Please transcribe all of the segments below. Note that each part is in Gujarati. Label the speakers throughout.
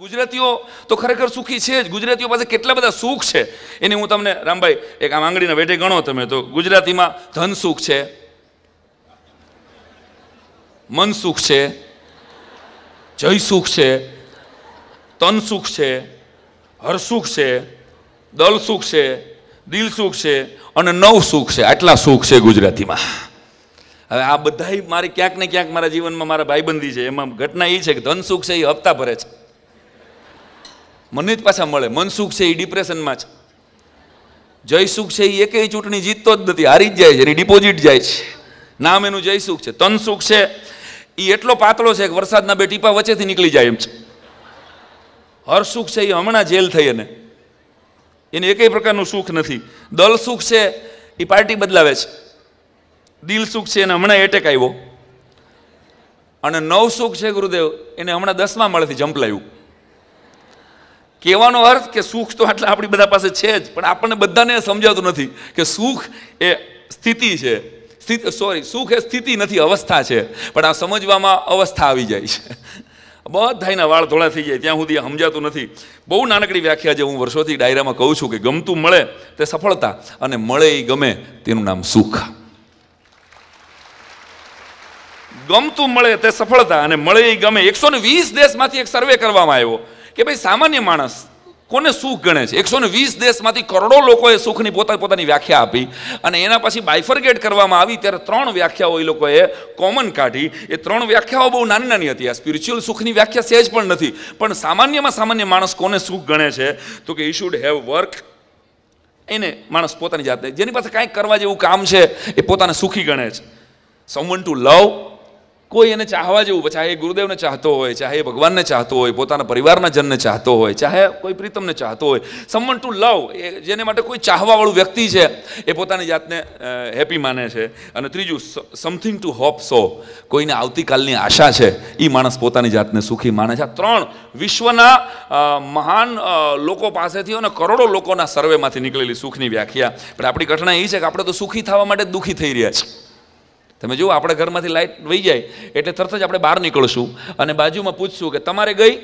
Speaker 1: ગુજરાતીઓ તો ખરેખર સુખી છે જ. ગુજરાતીઓ પાસે કેટલા બધા સુખ છે? એની હું તમને, રામભાઈ, એક આમ આંગળીના વેઢે ગણો તમે તો. ગુજરાતીમાં ધન સુખ છે, મન સુખ છે, જય સુખ છે, તન સુખ છે હરસુખ છે, દલ સુખ છે, દિલ સુખ છે અને નવ સુખ છે. આટલા સુખ છે ગુજરાતીમાં. હવે આ બધાય મારી ક્યાંક ને ક્યાંક મારા જીવનમાં મારા ભાઈબંધી છે. એમાં ઘટના એ છે કે ધન સુખ છે એ હપ્તા ભરે છે. મને જ પાછા મળે. મન સુખ છે એ ડિપ્રેશનમાં છે. જય સુખ છે એ એકેય ચૂંટણી જીતતો જ નથી. હારી જ જાય છે. એની ડિપોઝિટ જાય છે. નામ એનું જય સુખ છે. તન સુખ છે. એ એટલો પાતળો છે કે વરસાદના બે ટીપા વચ્ચેથી નીકળી જાય એમ છે. હરસુખ છે એ હમણાં જેલ થઈ એને એને એકેય પ્રકારનું સુખ નથી. દલ સુખ છે એ પાર્ટી બદલાવે છે. દિલ સુખ છે એને હમણાં એટેક આવ્યો. અને નવ સુખ છે ગુરુદેવ, એને હમણાં દસમા મળેથી જંપલાયું કહેવાનો અર્થ કે સુખ તો આટલા આપણી બધા પાસે છે જ, પણ આપણને બધાને સમજાતું નથી કે સુખ એ સ્થિતિ છે. સ્થિતિ સોરી સુખ એ સ્થિતિ નથી, અવસ્થા છે. પણ આ સમજવામાં અવસ્થા આવી જાય છે. બધાના વાળ ધોળા થઈ જાય, ત્યાં સુધી સમજાતું નથી. બહુ નાનકડી વ્યાખ્યા જે હું વર્ષોથી ડાયરામાં કહું છું કે ગમતું મળે તે સફળતા અને મળે એ ગમે તેનું નામ સુખ. ગમતું મળે તે સફળતા અને મળે એ ગમે. એકસો ને વીસ દેશમાંથી એક સર્વે કરવામાં આવ્યો. કે ભાઈ સામાન્ય માણસ કોને સુખ ગણે છે? એકસો ને વીસ દેશમાંથી કરોડો લોકોએ સુખની પોતા પોતાની વ્યાખ્યા આપી અને એના પછી બાયફરગેટ કરવામાં આવી ત્યારે ત્રણ વ્યાખ્યાઓ એ લોકોએ કોમન કાઢી. એ ત્રણ વ્યાખ્યાઓ બહુ નાની નાની હતી. આ સ્પિરિચ્યુઅલ સુખની વ્યાખ્યા સહેજ પણ નથી. પણ સામાન્યમાં સામાન્ય માણસ કોને સુખ ગણે છે? તો કે ઈ શુડ હેવ વર્ક એને માણસ પોતાની જાતે જેની પાસે કાંઈક કરવા જેવું કામ છે, એ પોતાને સુખી ગણે છે. સમવન ટુ લવ કોઈ એને ચાહવા જેવું ચાહે એ ગુરુદેવને ચાહતો હોય, ચાહે એ ભગવાનને ચાહતો હોય, પોતાના પરિવારના જનને ચાહતો હોય, ચાહે કોઈ પ્રીતમને ચાહતો હોય. સમવન ટુ લવ એ જેને માટે કોઈ ચાહવાવાળું વ્યક્તિ છે, એ પોતાની જાતને હેપી માને છે. અને ત્રીજું સમથિંગ ટુ હોપ સો કોઈને આવતીકાલની આશા છે એ માણસ પોતાની જાતને સુખી માને છે. આ ત્રણ વિશ્વના મહાન લોકો પાસેથી અને કરોડો લોકોના સર્વેમાંથી નીકળેલી સુખની વ્યાખ્યા. પણ આપણી ઘટના એ છે કે આપણે તો સુખી થવા માટે દુઃખી થઈ રહ્યા છીએ. તમે જુઓ, આપણે ઘરમાંથી લાઇટ વહી જાય એટલે તરત જ આપણે બહાર નીકળશું અને બાજુમાં પૂછશું કે તમારે ગઈ?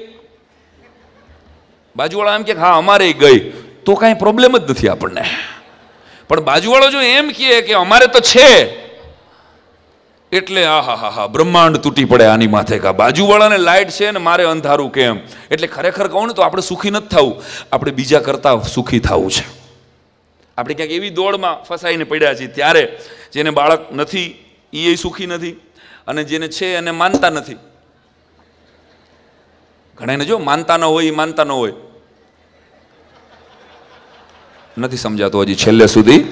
Speaker 1: બાજુવાળા એમ કે, હા, અમારે ગઈ. તો કાંઈ પ્રોબ્લેમ જ નથી આપણને. પણ બાજુવાળો જો એમ કહે કે, અમારે તો છે. એટલે, આ, હા હા હા, બ્રહ્માંડ તૂટી પડે આની માથે કા. બાજુવાળાને લાઇટ છે ને મારે અંધારું કેમ? એટલે ખરેખર કહું ને તો આપણે સુખી નથી થવું. આપણે બીજા કરતાં સુખી થવું છે. આપણે ક્યાંક એવી દોડમાં ફસાઈને પડ્યા છીએ ત્યારે, જેને બાળક નથી એ સુખી નથી અને જેને છે એને માનતા નથી. ઘણાને જો માનતા ન હોય એ માનતા ન હોય. નથી સમજાતું હજી છેલ્લે સુધી.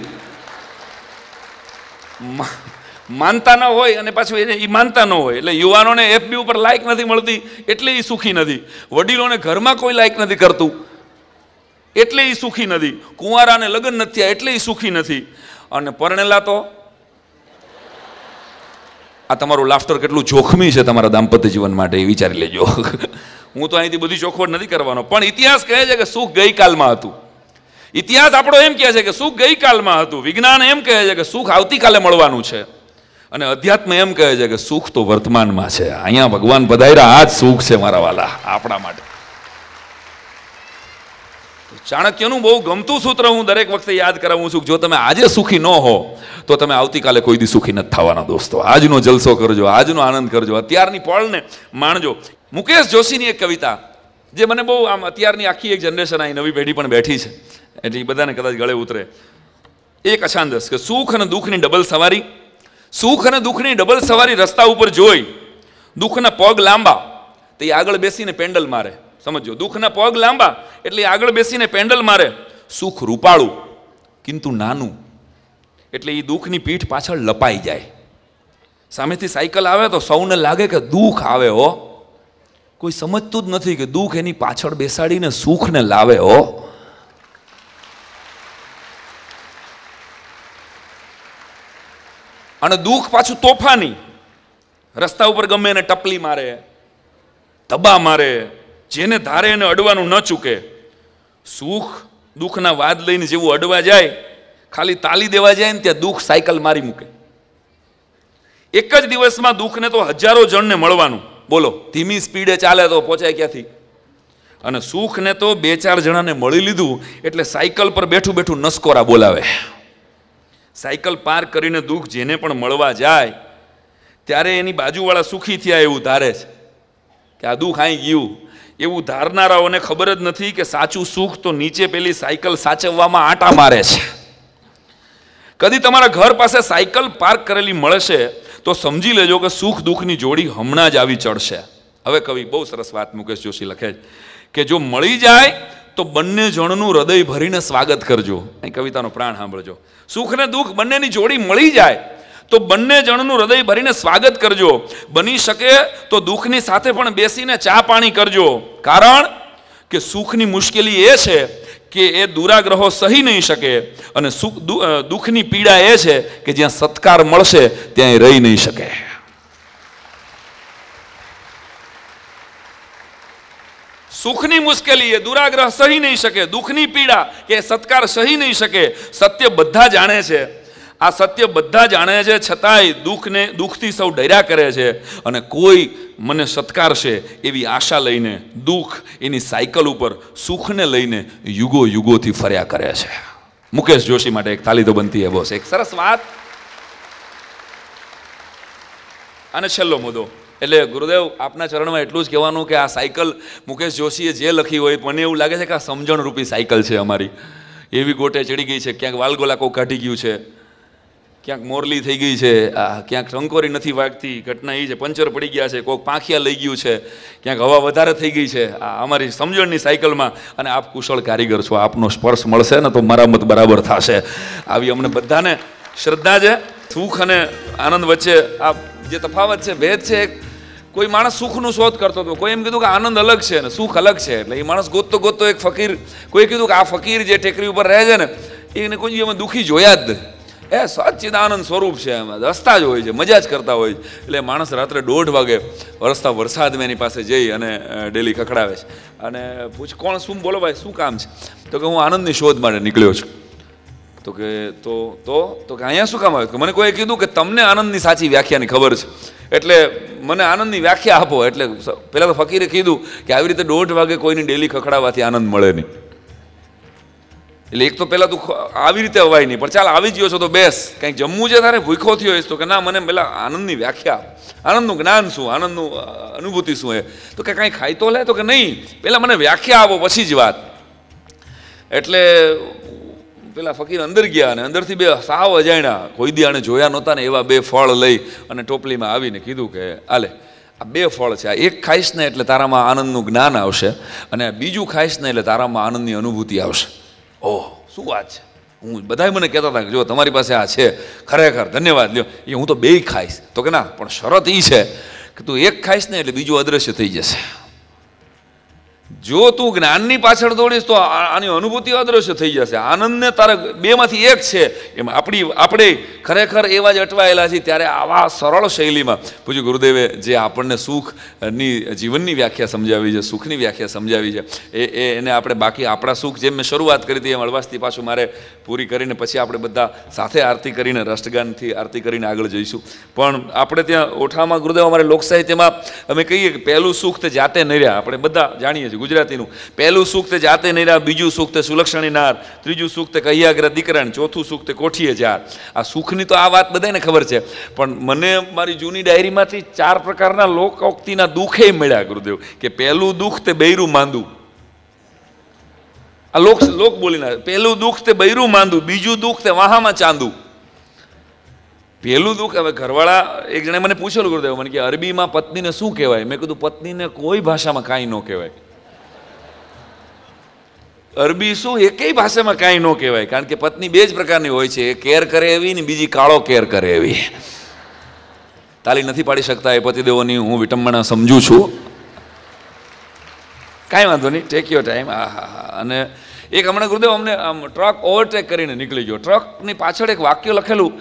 Speaker 1: માનતા ન હોય અને પાછું એને એ માનતા ન હોય. એટલે યુવાનોને એફબી ઉપર લાઈક નથી મળતી, એટલે એ સુખી નથી. વડીલોને ઘરમાં કોઈ લાઈક નથી કરતું, એટલે એ સુખી નથી. કુંવારાને લગ્ન નથી થયા, એટલે એ સુખી નથી. અને પરણેલા તો આ તમારું લાફ્ટર કેટલું જોખમી છે તમારા દાંપત્ય જીવન માટે, એ વિચારી લેજો. હું તો અહીંથી બધી ચોખવટ નથી કરવાનો, પણ ઇતિહાસ કહે છે કે સુખ ગઈકાલમાં હતું. ઇતિહાસ આપણો એમ કહે છે કે સુખ ગઈકાલમાં હતું. વિજ્ઞાન એમ કહે છે કે સુખ આવતીકાલે મળવાનું છે. અને અધ્યાત્મ એમ કહે છે કે સુખ તો વર્તમાનમાં છે. અહીંયા ભગવાન પધાર્યા, આ જ સુખ છે મારા વાલા, આપણા માટે. ચાણક્યનું બહુ ગમતું સૂત્ર હું દરેક વખતે યાદ કરાવું છું જો તમે આજે સુખી ન હો, તો તમે આવતીકાલે કોઈ દી સુખી નથી થવાના દોસ્તો. આજનો જલસો કરજો, આજનો આનંદ કરજો. અત્યારની પળને માણજો. મુકેશ જોશીની એક કવિતા, જે મને બહુ આમ અત્યારની આખી એક જનરેશન અહીં નવી પેઢી પણ બેઠી છે. એટલે એ બધાને કદાચ ગળે ઉતરે. એક અછાંદસ કે સુખ અને દુઃખની ડબલ સવારી. સુખ અને દુઃખની ડબલ સવારી રસ્તા ઉપર જોઈ. દુઃખના પગ લાંબા. તે આગળ બેસીને પેન્ડલ મારે. સમજો દુઃખના પગ લાંબા, એટલે આગળ બેસીને પેન્ડલ મારે. સુખ રૂપાળું, કિંતુ નાનું. એટલે એ દુઃખની પીઠ પાછળ લપાઈ જાય. સામેથી સાયકલ આવે તો સૌને લાગે કે દુઃખ આવે હો. કોઈ સમજતું જ નથી કે દુઃખ એની પાછળ બેસાડીને સુખને લાવે હો. અને દુઃખ પાછું તોફાની. રસ્તા ઉપર ગમે એને ટપલી મારે ધબા મારે. જેને ધારે એને અડવાનું ન ચૂકે. સુખ, દુઃખના વાદ લઈને જેવું અડવા જાય, ખાલી તાલી દેવા જાય ને ત્યાં દુઃખ સાયકલ મારી મૂકે. એક જ દિવસમાં દુઃખને તો હજારો જણને મળવાનું. બોલો, ધીમી સ્પીડે ચાલે તો પહોંચાય ક્યાંથી? અને સુખને તો બે ચાર જણાને મળી લીધું એટલે સાયકલ પર બેઠું બેઠું નસકોરા બોલાવે. સાયકલ પાર કરીને દુઃખ જેને પણ મળવા જાય, ત્યારે એની બાજુવાળા સુખી થયા એવું ધારે છે કે આ દુઃખ અહીં ગયું. એવું ધારનારાઓને ખબર જ નથી કે સાચું સુખ તો નીચે પેલી સાયકલ સાચવવામાં આટા મારે છે. કદી તમારા ઘર પાસે સાયકલ પાર્ક કરેલી મળશે તો સમજી લેજો કે સુખ દુઃખની જોડી હમણાં જ આવી ચડશે. હવે કવિ બહુ સરસ વાત મુકેશ જોશી લખે કે જો મળી જાય તો બંને જણનું હૃદય ભરીને સ્વાગત કરજો. કવિતાનો પ્રાણ સાંભળજો. સુખ ને દુઃખ બંનેની જોડી મળી જાય તો બંને જણનું હૃદય ભરીને સ્વાગત કરજો. બની શકે તો દુઃખની સાથે પણ બેસીને ચા પાણી કરજો. કારણ કે સુખની મુશ્કેલી એ છે કે એ દુરાગ્રહો સહી નહીં શકે અને સુખ દુઃખની પીડા એ છે કે જ્યાં સત્કાર મળશે ત્યાં રહી નહીં શકે. સુખની મુશ્કેલી એ, દુરાગ્રહ સહી નહીં શકે, દુઃખની પીડા કે સત્કાર સહી નહીં શકે, સત્ય બધા જાણે છે. આ સત્ય બધા જાણે છે, છતાંય દુઃખને, દુઃખથી સૌ ડર્યા કરે છે અને કોઈ મને સત્કારશે એવી આશા લઈને, દુઃખ એની સાયકલ ઉપર, સુખને લઈને યુગો યુગોથી ફર્યા કરે છે. મુકેશ જોશી માટે એક તાલી તો બનતી હે, બોસ. એક સરસ વાત. અને છેલ્લો મુદ્દો. એટલે ગુરુદેવ, આપના ચરણમાં એટલું જ કહેવાનું કે આ સાયકલ મુકેશ જોશીએ જે લખી હોય, મને એવું લાગે છે કે આ સમજણરૂપી સાયકલ છે અમારી. એવી ગોટે ચડી ગઈ છે, ક્યાંક વાલગોલા કોઈ કાઢી ગયું છે. ક્યાંક મોરલી થઈ ગઈ છે, આ ક્યાંક ટંકોરી નથી વાગતી, ઘટના એ છે, પંચર પડી ગયા છે કોઈક પાંખિયા લઈ ગયું છે, ક્યાંક હવા વધારે થઈ ગઈ છે, આ અમારી સમજણની સાયકલમાં, અને આપ કુશળ કારીગર છો, આપનો સ્પર્શ મળશે ને તો મરામત બરાબર થશે. આવી અમને બધાને શ્રદ્ધા છે, સુખ અને આનંદ વચ્ચે આ જે તફાવત છે, ભેદ છે કોઈ માણસ સુખનું શોધ કરતો હતો, કોઈ એમ કીધું કે આનંદ અલગ છે ને સુખ અલગ છે, એટલે એ માણસ ગોતતો ગોતતો એક ફકીર, કોઈ કીધું કે આ ફકીર જે ટેકરી ઉપર રહે છે ને, એને કોઈ એમાં દુઃખી જોયા જ એ સચ્ચિદાનંદ સ્વરૂપ છે એમાં. હસતા જ હોય છે, મજા જ કરતા હોય એટલે માણસ રાત્રે દોઢ વાગે વરસતા વરસાદમાં એની પાસે જઈ અને ડેલી ખખડાવે છે. અને પૂછ કોણ શું બોલો ભાઈ શું કામ છે? તો કે હું આનંદની શોધ માટે નીકળ્યો છું. તો કે, તો તો તો કે અહીંયા શું કામ આવ્યું મને કોઈએ કીધું કે તમને આનંદની સાચી વ્યાખ્યાની ખબર છે. એટલે મને આનંદની વ્યાખ્યા આપો. એટલે પહેલાં તો ફકીરે કીધું કે આવી રીતે દોઢ વાગે કોઈની ડેલી ખખડાવવાથી આનંદ મળે નહીં. એટલે એક તો પહેલાં તું આવી રીતે અવાય નહીં, પણ ચાલ આવી ગયો છો તો બેસ. કંઈક જમવું છે તારે? ભૂખો થયો હોય તો કે ના, મને પહેલાં આનંદની વ્યાખ્યા આનંદનું જ્ઞાન શું? આનંદનું અનુભૂતિ શું એ? તો કે કાંઈ ખાઈ તો લે? તો કે નહીં? પહેલાં મને વ્યાખ્યા આપો, પછી જ વાત. એટલે પેલા ફકીર અંદર ગયા અને અંદરથી બે સાવ અજાણ્યા. કોઈ દી આને જોયા નહોતા ને એવા બે ફળ લઈ અને ટોપલીમાં આવીને કીધું કે, આલે, આ બે ફળ છે. આ એક ખાઈશ ને એટલે તારામાં આનંદનું જ્ઞાન આવશે અને બીજું ખાઈશ ને એટલે તારામાં આનંદની અનુભૂતિ આવશે. ઓહ, શું વાત છે? હું બધાય મને કહેતા હતા કે જો તમારી પાસે આ છે, ખરેખર ધન્યવાદ, લ્યો. એ હું તો બેય ખાઈશ. તો કે ના, પણ શરત એ છે કે તું એક ખાઈશ ને એટલે બીજું અદૃશ્ય થઈ જશે. જો તું જ્ઞાનની પાછળ દોડીશ તો આની અનુભૂતિ અદૃશ્ય થઈ જશે. આનંદને તારે બેમાંથી એક છે, એમાં આપણી આપણે ખરેખર એવા જ અટવાયેલા છીએ ત્યારે આવા સરળ શૈલીમાં. પૂજ્ય ગુરુદેવે જે આપણને સુખની, જીવનની વ્યાખ્યા સમજાવી છે, સુખની વ્યાખ્યા સમજાવી છે, એ એને આપણે બાકી આપણા સુખ જેમ મેં શરૂઆત કરી હતી એમ હળવાશથી પાછું મારે પૂરી કરીને પછી આપણે બધા સાથે આરતી કરીને રાષ્ટ્રગાનથી આરતી કરીને આગળ જઈશું. પણ આપણે ત્યાં ઓઠામાં, ગુરુદેવ, અમારે લોકસાહિત્યમાં અમે કહીએ કે પહેલું સુખ તે જાતે નહીં રહ્યા આપણે બધા જાણીએ છીએ. ગુજરાતીનું. પહેલું સુખ તે જાતે રહ્યા બીજું સુખ તે સુલક્ષણી નાર, ત્રીજું સુખ તે કહિયાગ્ર દીકરાણ ચોથું તે કોઠીએ જાર. આ સુખની તો આ વાત બધાને ખબર છે, પણ મને મારી જૂની ડાયરીમાંથી ચાર પ્રકારના લોકોક્તિના દુઃખે મળ્યા, ગુરુદેવ, કે પહેલું દુઃખ તે બૈરું માંદું. આ લોક લોક બોલીને પહેલું દુઃખ તે બૈરું માંદું, બીજું દુઃખ તે વાહામાં ચાંદું. પહેલું દુઃખ, હવે ઘરવાળા એક જણે મને પૂછેલું, ગુરુદેવ, મને કે, અરબીમાં પત્નીને શું કહેવાય? મેં કીધું, પત્નીને કોઈ ભાષામાં કાંઈ ન કહેવાય. અરબી શું? એકેય ભાષામાં કાંઈ ન કહેવાય? કારણ કે પત્ની બે જ પ્રકારની હોય છે. કેર કરે એવી ને બીજી કાળો કેર કરે એવી. તાલી નથી પાડી શકતા એ પતિદેવોની. હું વિટંબણા સમજું છું. કાંઈ વાંધો નહીં. ટેક યોર ટાઈમ આ હા હા અને એક હમણાં ગુરુદેવ અમને આમ ટ્રક ઓવરટેક કરીને નીકળી ગયો. ટ્રકની પાછળ એક વાક્ય લખેલું.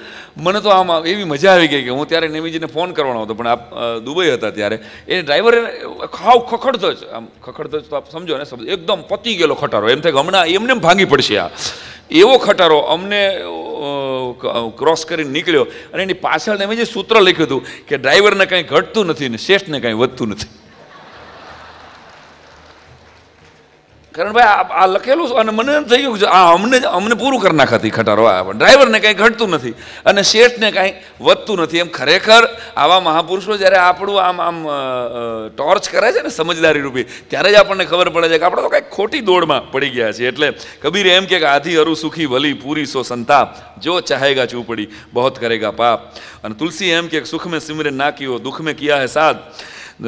Speaker 1: મને તો આમ એવી મજા આવી ગઈ કે હું ત્યારે નેમીજીને ફોન કરવાનો હતો, પણ આપ દુબઈ હતા ત્યારે. એ ડ્રાઈવરે ખાવ ખખડતો જ, આમ ખખડતો જ તો આપ સમજો ને, શબ્દ એકદમ પતી ગયેલો ખટારો. એમ થાય કે હમણાં એમને ભાંગી પડશે આ. એવો ખટારો અમને ક્રોસ કરીને નીકળ્યો. અને એની પાછળ એમ જે સૂત્ર લખ્યું હતું કે ડ્રાઈવરને કાંઈ ઘટતું નથી ને શેઠને કાંઈ વધતું નથી. કારણ ભાઈ આ લખેલું અને મને એમ થઈ ગયું કે આ અમને અમને પૂરું કરી નાખતી ખટારો. આ ડ્રાઈવરને કાંઈ ઘટતું નથી અને શેઠને કાંઈ વધતું નથી. એમ ખરેખર આવા મહાપુરુષો જ્યારે આપણું આમ આમ ટોર્ચ કરે છે ને સમજદારી રૂપી, ત્યારે જ આપણને ખબર પડે છે કે આપણે તો કંઈક ખોટી દોડમાં પડી ગયા છીએ. એટલે કબીર એમ કે, આધી અરુ સુખી વલી પૂરી સો સંતાપ. જો ચાહેગા ચૂપડી, બહોત કરેગા પાપ. અને તુલસી એમ કે સુખ મેં સિમરે ના કિયો દુઃખ મેં કિયા હે સાદ.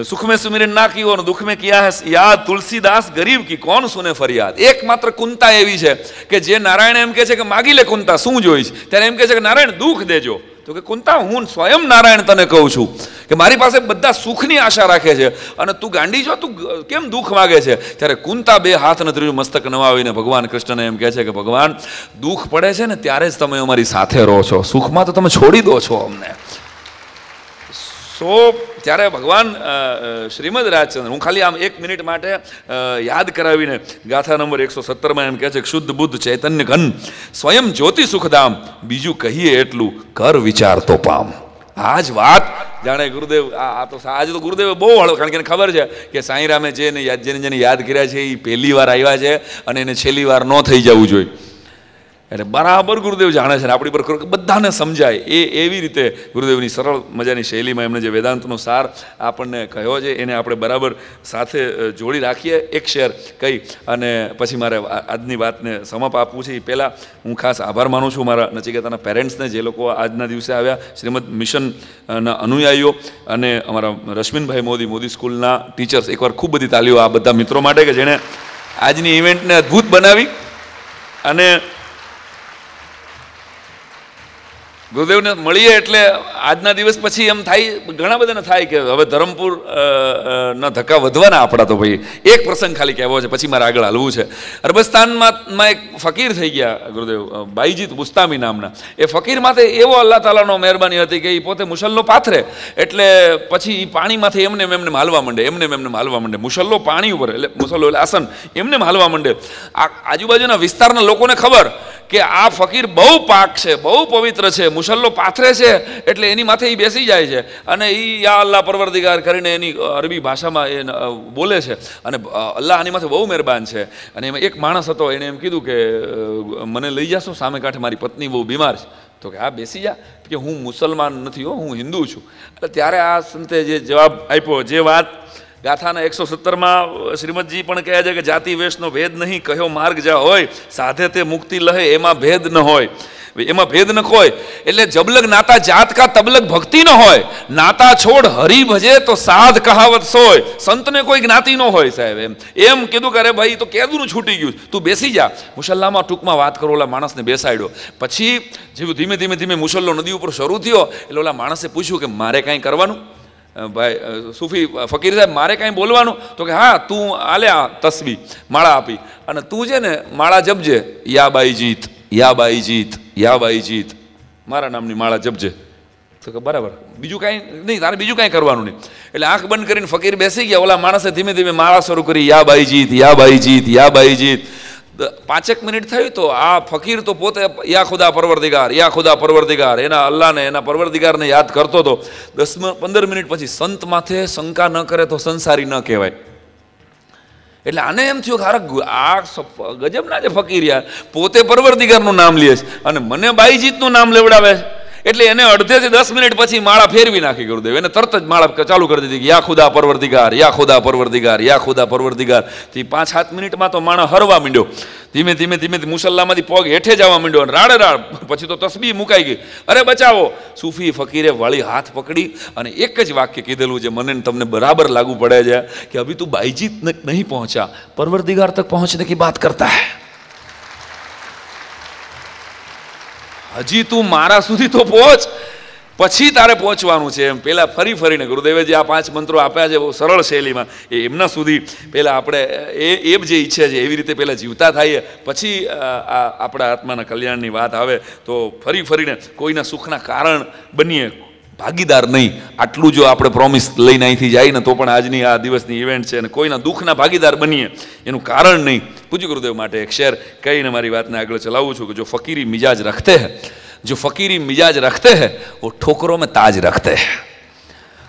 Speaker 1: સુખ में सुमिरन ना कियो और दुख में किया है याद तुलसीदास गरीब की કોણ સુને ફરિયાદ એકમાત્ર કુંતા એવી છે કે જે નારાયણ એમ કહે છે કે માગી લે કુંતા શું જોઈશ ત્યારે એમ કહે છે કે નારાયણ દુઃખ દેજો તો કે કુંતા હું સ્વયં નારાયણ તને કહું છું કે મારી પાસે બધા સુખની આશા રાખે છે અને તું ગાંડી છો તું ગ- કેમ દુઃખ માગે છે ત્યારે કુંતા બે હાથ અને ત્રીજું મસ્તક નવાવીને ભગવાન કૃષ્ણને એમ કહે છે કે ભગવાન દુઃખ પડે છે ને ત્યારે જ તમે અમારી સાથે રહો છો સુખમાં તો તમે છોડી દો છો અમને સો ત્યારે ભગવાન શ્રીમદ રાજચંદ્ર, હું ખાલી આમ એક મિનિટ માટે યાદ કરાવીને ગાથા નંબર એકસો સત્તરમાં એમ કહે છે કે શુદ્ધ બુદ્ધ ચૈતન્ય ઘન સ્વયં જ્યોતિ સુખધામ, બીજું કહીએ એટલું કર વિચાર તો પામ. આ જ વાત જાણે ગુરુદેવ, આ તો આજે તો ગુરુદેવે બહુ હળો કારણ કે એને ખબર છે કે સાંઈરામે જેને યાદ જેને જેને યાદ કર્યા છે, એ પહેલી વાર આવ્યા છે અને એને છેલ્લી વાર ન થઈ જવું જોઈએ. એટલે બરાબર ગુરુદેવ જાણે છે ને આપણી પર બધાને સમજાય. એ એવી રીતે ગુરુદેવની સરળ મજાની શૈલીમાં એમણે જે વેદાંતનો સાર આપણને કહ્યો છે, એને આપણે બરાબર સાથે જોડી રાખીએ. એક શેર કહી અને પછી મારે આજની વાતને સમપ આપવું છે. એ પહેલાં હું ખાસ આભાર માનું છું મારા નચિકેતાના પેરેન્ટ્સને, જે લોકો આજના દિવસે આવ્યા, શ્રીમદ મિશનના અનુયાયીઓ અને અમારા રશ્મિનભાઈ મોદી મોદી સ્કૂલના ટીચર્સ. એકવાર ખૂબ બધી તાલીઓ આ બધા મિત્રો માટે કે જેણે આજની ઇવેન્ટને અદ્ભુત બનાવી અને ગુરુદેવને મળીએ એટલે આજના દિવસ પછી એમ થાય, ઘણા બધાને થાય કે હવે ધરમપુર ના ધક્કા વધવાના આપણા તો ભાઈ. એક પ્રસંગ ખાલી કહેવો છે, પછી મારે આગળ હાલવું છે. અરબસ્તાનમાં એક ફકીર થઈ ગયા, ગુરુદેવ બાઈજીત બુસ્તામી નામના. એ ફકીર માથે એવો અલ્લાહ તાલાનો મહેરબાની હતી કે એ પોતે મુસલ્લો પાથરે. એટલે પછી એ પાણીમાંથી એમને એમને હાલવા માંડે, એમને એમને હાલવા માંડે. મુસલ્લો પાણી ઉપર, એટલે મુસલ્લો એટલે આસન, એમને માલવા માંડે. આ આજુબાજુના વિસ્તારના લોકોને ખબર કે આ ફકીર બહુ પાક છે, બહુ પવિત્ર છે મુસલ્લો પાથરે છે, એટલે એની માથે એ બેસી જાય છે. અને એ યા અલ્લાહ પરવરદિગાર કરીને એની અરબી ભાષામાં એ બોલે છે. અને અલ્લાહ આની માથે બહુ મહેરબાન છે. અને એમાં એક માણસ હતો એણે એમ કીધું કે મને લઈ જશો, સામે કાંઠે મારી પત્ની બહુ બીમાર છે. તો કે આ બેસી જા. કે હું મુસલમાન નથી હો, હું હિન્દુ છું. એટલે ત્યારે આ સંતે જે જવાબ આપ્યો, જે વાત ગાથાના એકસો સત્તરમાં શ્રીમદજી પણ કહે છે કે જાતિ વેશનો ભેદ નહીં, કયો માર્ગ જ્યાં હોય, સાધે તે મુક્તિ લહે, એમાં ભેદ ન હોય. એમાં ભેદ ન હોય. એટલે જબલગ નાતા જાત કા તબલગ ભક્તિ ન હોય. નાતા છોડ હરી ભજે તો સાધ કહાવત સોય. સંતને કોઈ જ્ઞાતિ ન હોય સાહેબ એમ. એમ કીધું કે અરે ભાઈ, તો કેદું છૂટી ગયું. તું બેસી જા. મુસલ્લામાં ટૂંકમાં વાત કરો, ઓલા માણસને બેસાડ્યો. પછી જેવું ધીમે ધીમે ધીમે મુસલ્લો નદી ઉપર શરૂ થયો, એટલે ઓલા માણસે પૂછ્યું કે મારે કાંઈ કરવાનું? ભાઈ સૂફી, ફકીર સાહેબ, મારે કાંઈ બોલવાનું? તો કે, હા, તું આલે આ માળા આપી. અને તું છે ને, માળા જપજે. યા બાઈ જીત, યા બાઈ જીત, યા બાઈ જીત. મારા નામની માળા જપજે. તો કે, બરાબર. બીજું કાંઈ નહીં, તારે બીજું કાંઈ કરવાનું નહીં. એટલે આંખ બંધ કરીને ફકીર બેસી ગયા. ઓલા માણસે ધીમે ધીમે માળા શરૂ કરી, યા બાઈ જીત, યા બાઈ જીત, યા બાઈ જીત. પાંચેક મિનિટ થયું તો આ ફકીર તો પોતે યા ખુદા પરવરદિગાર, યા ખુદા પરવરદિગાર, એના અલ્લાહને, એના પરવરદિગારને યાદ કરતો હતો. દસ પંદર મિનિટ પછી સંત માથે શંકા ન કરે તો સંસારી ન કહેવાય. એટલે આને એમ થયું કે આ ગજબના જે ફકીર યાર પોતે પરવરદિગારનું નામ લે છે અને મને બાઈજીતનું નામ લેવડાવે છે. એટલે એને અડધેથી દસ મિનિટ પછી માળા ફેરવી નાખી ગુરુદેવ. એને તરત જ માળા ચાલુ કરી દીધી. યા ખુદા પરવર્તિગાર યા ખુદા પરવર્તિગાર યા ખુદા પરવર્તિગારથી પાંચ સાત મિનિટમાં તો માણસ હરવા માંડ્યો. ધીમે ધીમે ધીમે મુસલ્લામાંથી પગ હેઠે જવા માંડ્યો અને રાડ રાડ પછી તો તસબી મુકાઈ ગઈ. અરે બચાવો. સૂફી ફકીરે વાળી હાથ પકડી અને એક જ વાક્ય કીધેલું છે, મને તમને બરાબર લાગુ પડે છે કે અભી તું બાઈજી તક નહીં પહોંચા પરવર્તિગાર તક પહોંચને કે વાત કરતા હૈ? હજી તું મારા સુધી તો પહોંચ. પછી તારે પહોંચવાનું છે એમ. પહેલાં ફરી ફરીને ગુરુદેવે જે આ પાંચ મંત્રો આપ્યા છે, બહુ સરળ શૈલીમાં. એ એમના સુધી પહેલાં આપણે, એ એ જે ઈચ્છે છે, એવી રીતે પહેલાં જીવતા થઈએ. પછી આ આપણા આત્માના કલ્યાણની વાત આવે તો ફરી ફરીને કોઈના સુખના કારણ બનીએ. ભાગીદાર નહીં આટલું જો આપણે પ્રોમિસ લઈને અહીંથી જાય ને તો પણ આજની આ દિવસની ઇવેન્ટ છે અને કોઈના દુઃખના ભાગીદાર બનીએ એનું કારણ નહીં પૂજ્ય ગુરુદેવ માટે એક શેર કહીને મારી વાતને આગળ ચલાવું છું કે જો ફકીરી મિજાજ રખતે હૈ जो फकीरी मिजाज रखते हैं वो ठोकरों में ताज रखते हैं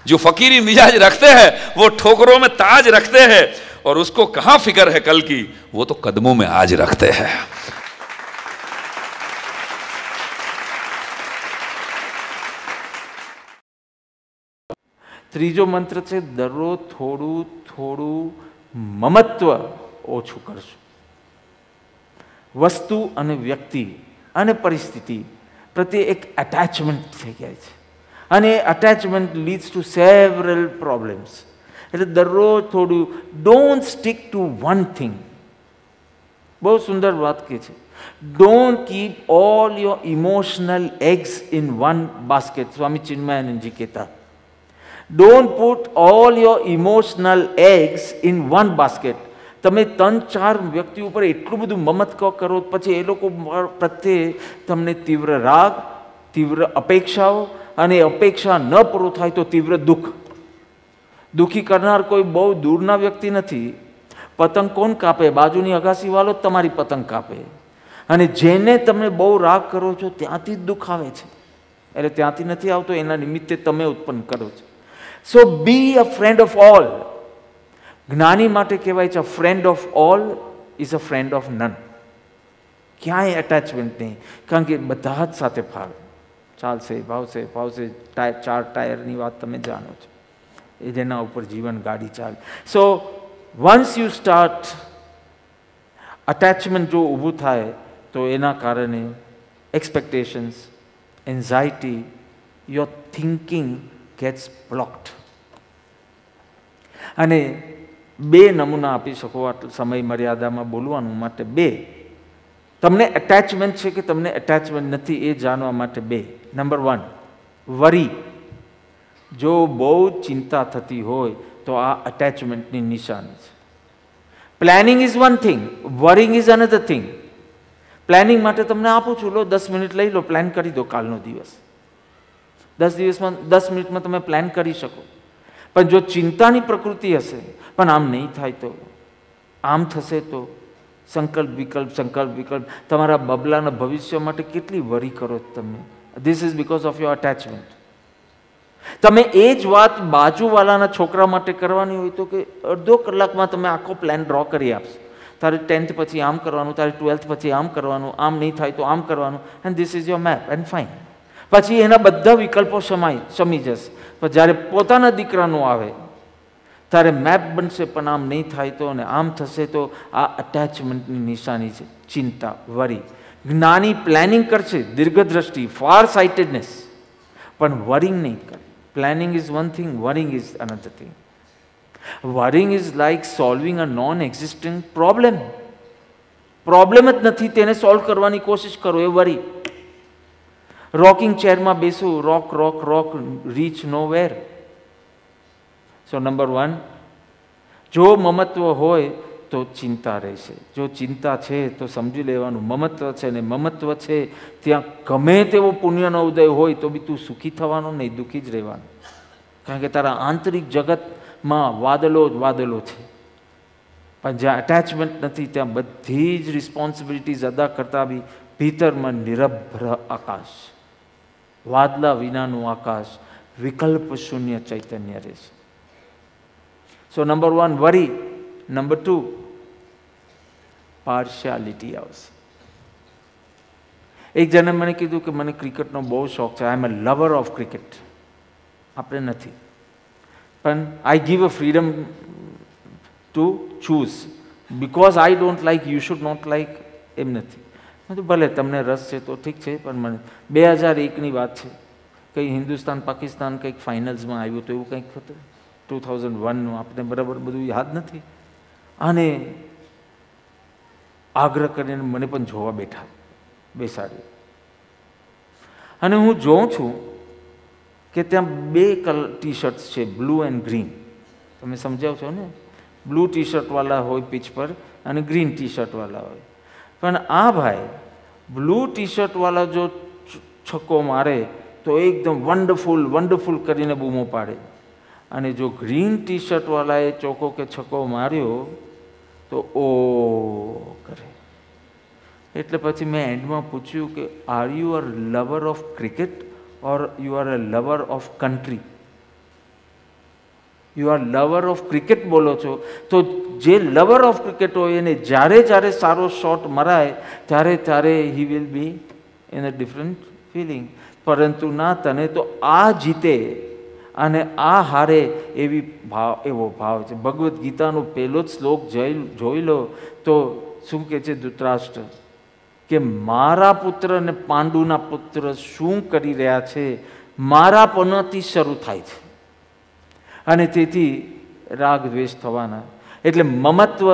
Speaker 1: जो फकीरी मिजाज रखते हैं वो ठोकरों में ताज रखते हैं और उसको कहाँ फिक्र है कल की वो तो कदमों में आज रखते हैं
Speaker 2: ત્રીજો મંત્ર છે, દરરોજ થોડું થોડું મમત્વ ઓછું કરશું. વસ્તુ અને વ્યક્તિ અને પરિસ્થિતિ પ્રત્યે એક એટેચમેન્ટ થઈ જાય છે. અને એ attachment leads to several problems એટલે દરરોજ થોડું don't stick to one thing બહુ સુંદર વાત કહે છે. Don't keep all your emotional eggs in one basket Swami Chinmayanandji કહેતા don't put all your emotional eggs in one basket તમે ત્રણ, ચાર વ્યક્તિ ઉપર એટલું બધું મમત કરો, પછી એ લોકો પ્રત્યે તમને તીવ્ર રાગ, તીવ્ર અપેક્ષાઓ અને અપેક્ષા ન પૂરું થાય તો તીવ્ર દુઃખ. દુઃખી કરનાર કોઈ બહુ દૂરના વ્યક્તિ નથી. પતંગ કોણ કાપે? બાજુની અગાસીવાળો તમારી પતંગ કાપે. અને જેને તમે બહુ રાગ કરો છો, ત્યાંથી જ દુઃખ આવે છે. એટલે ત્યાંથી નથી આવતો, એના નિમિત્તે તમે ઉત્પન્ન કરો છો. So be a friend of all જ્ઞાની માટે કહેવાય છે friend of all is a friend of none ક્યાંય એટેચમેન્ટ નહીં કારણ કે બધા જ સાથે ફાવે ચાલશે ભાવશે ફાવશે ટાયર ચાર ટાયરની વાત તમે જાણો છો એ જેના ઉપર જીવન ગાડી ચાલે so once you start attachment જો ઊભું થાય, તો એના કારણે expectations anxiety your thinking gets blocked અને બે નમૂના આપી શકો આટલું સમય મર્યાદામાં બોલવાનું માટે બે. તમને એટેચમેન્ટ છે કે તમને એટેચમેન્ટ નથી એ જાણવા માટે બે. Number one worry. જો બહુ ચિંતા થતી હોય તો આ અટેચમેન્ટની નિશાની છે. Planning is one thing worrying is another thing planning માટે તમને આપું છું, લો દસ મિનિટ લઈ લો પ્લાન કરી દો કાલનો દિવસ. દસ દિવસમાં, દસ મિનિટમાં તમે પ્લાન કરી શકો. પણ જો ચિંતાની પ્રકૃતિ હશે, પણ આમ નહીં થાય તો? આમ થશે તો? સંકલ્પ, વિકલ્પ સંકલ્પ, વિકલ્પ. તમારા બબલાના ભવિષ્ય માટે કેટલી વરી કરો તમે? This is because of your attachment તમે એ જ વાત બાજુવાલાના છોકરા માટે કરવાની હોય તો કે અડધો કલાકમાં તમે આખો પ્લાન ડ્રો કરી આપશો. તારે ટેન્થ પછી આમ કરવાનું, તારે ટ્વેલ્થ પછી આમ કરવાનું, આમ નહીં થાય તો આમ કરવાનું and this is your map and fine પછી એના બધા વિકલ્પો સમાય શમી જશે. પણ જ્યારે પોતાના દીકરાનું આવે, ત્યારે મેપ બનશે પણ આમ નહીં થાય તો અને આમ થશે તો આ અટેચમેન્ટની નિશાની છે. ચિંતા વરી જ્ઞાની પ્લાનિંગ કરશે, દીર્ઘદ્રષ્ટિ ફાર સાઇટેડનેસ પણ વરિંગ નહીં કરે. Planning is one thing worrying is another thing worrying is like solving a non existing problem problem જ નથી, તેને સોલ્વ કરવાની કોશિશ કરો, એ વરી રોકિંગ ચેરમાં બેસું rock rock rock reach nowhere so number one જો મમત્વ હોય તો ચિંતા રહેશે. જો ચિંતા છે તો સમજી લેવાનું, મમત્વ છે ને મમત્વ છે, ત્યાં ગમે તેવો પુણ્યનો ઉદય હોય તો બી તું સુખી થવાનો નહીં, દુઃખી જ રહેવાનું. કારણ કે તારા આંતરિક જગતમાં વાદળો જ વાદળો છે. પણ જ્યાં અટેચમેન્ટ નથી, ત્યાં બધી જ રિસ્પોન્સિબિલિટીઝ અદા કરતા બી ભીતરમાં નિરભ્ર આકાશ. વાદલા વિનાનું આકાશ, વિકલ્પ શૂન્ય ચૈતન્ય રહેશે. So number one worry. Number two partiality આવશે. એક જણે મને કીધું કે મને ક્રિકેટનો બહુ શોખ છે. I am a lover of cricket આપણે નથી. પણ I give a freedom to choose because I don't like you should not like એમ નથી. ભલે તમને રસ છે તો ઠીક છે, પણ મને બે હજાર એકની વાત છે. કંઈ હિન્દુસ્તાન, પાકિસ્તાન કંઈક ફાઇનલ્સમાં આવ્યું તો એવું કંઈક હતું? ટુ થાઉઝન્ડ વનનું આપણે બરાબર બધું યાદ નથી? અને આગ્રહ કરીને મને પણ જોવા બેઠા બેસાડી અને હું જોઉં છું કે ત્યાં બે કલર ટી શર્ટ્સ છે, બ્લુ એન્ડ ગ્રીન. તમે સમજાવ છો ને? બ્લુ ટી શર્ટવાળા હોય પીચ પર અને ગ્રીન ટી શર્ટવાળા હોય. પણ આ ભાઈ બ્લુ ટી શર્ટવાળા જો છક્કો મારે, તો એકદમ વન્ડરફુલ વન્ડરફુલ કરીને બૂમો પાડે. અને જો ગ્રીન ટી શર્ટવાળાએ ચોકો કે છક્કો માર્યો, તો ઓ કરે. એટલે પછી મેં એન્ડમાં પૂછ્યું કે are you are lover of cricket or you are a lover of country you are lover of cricket બોલો છો. તો જે લવર ઓફ ક્રિકેટ હોય, એને જ્યારે જ્યારે સારો શોટ મરાય, ત્યારે ત્યારે he will be in a different feeling પરંતુ ના તને તો આ જીતે અને આ હારે એવી ભાવ, એવો ભાવ છે. ભગવદ્ ગીતાનો પહેલો જ શ્લોક જોઈ જોઈ લો તો શું કહે છે ધૃતરાષ્ટ્ર? કે મારા પુત્ર અને પાંડુના પુત્ર શું કરી રહ્યા છે? મારા પનથી શરૂ થાય છે. અને તેથી રાગ દ્વેષ થવાના. એટલે મમત્વ,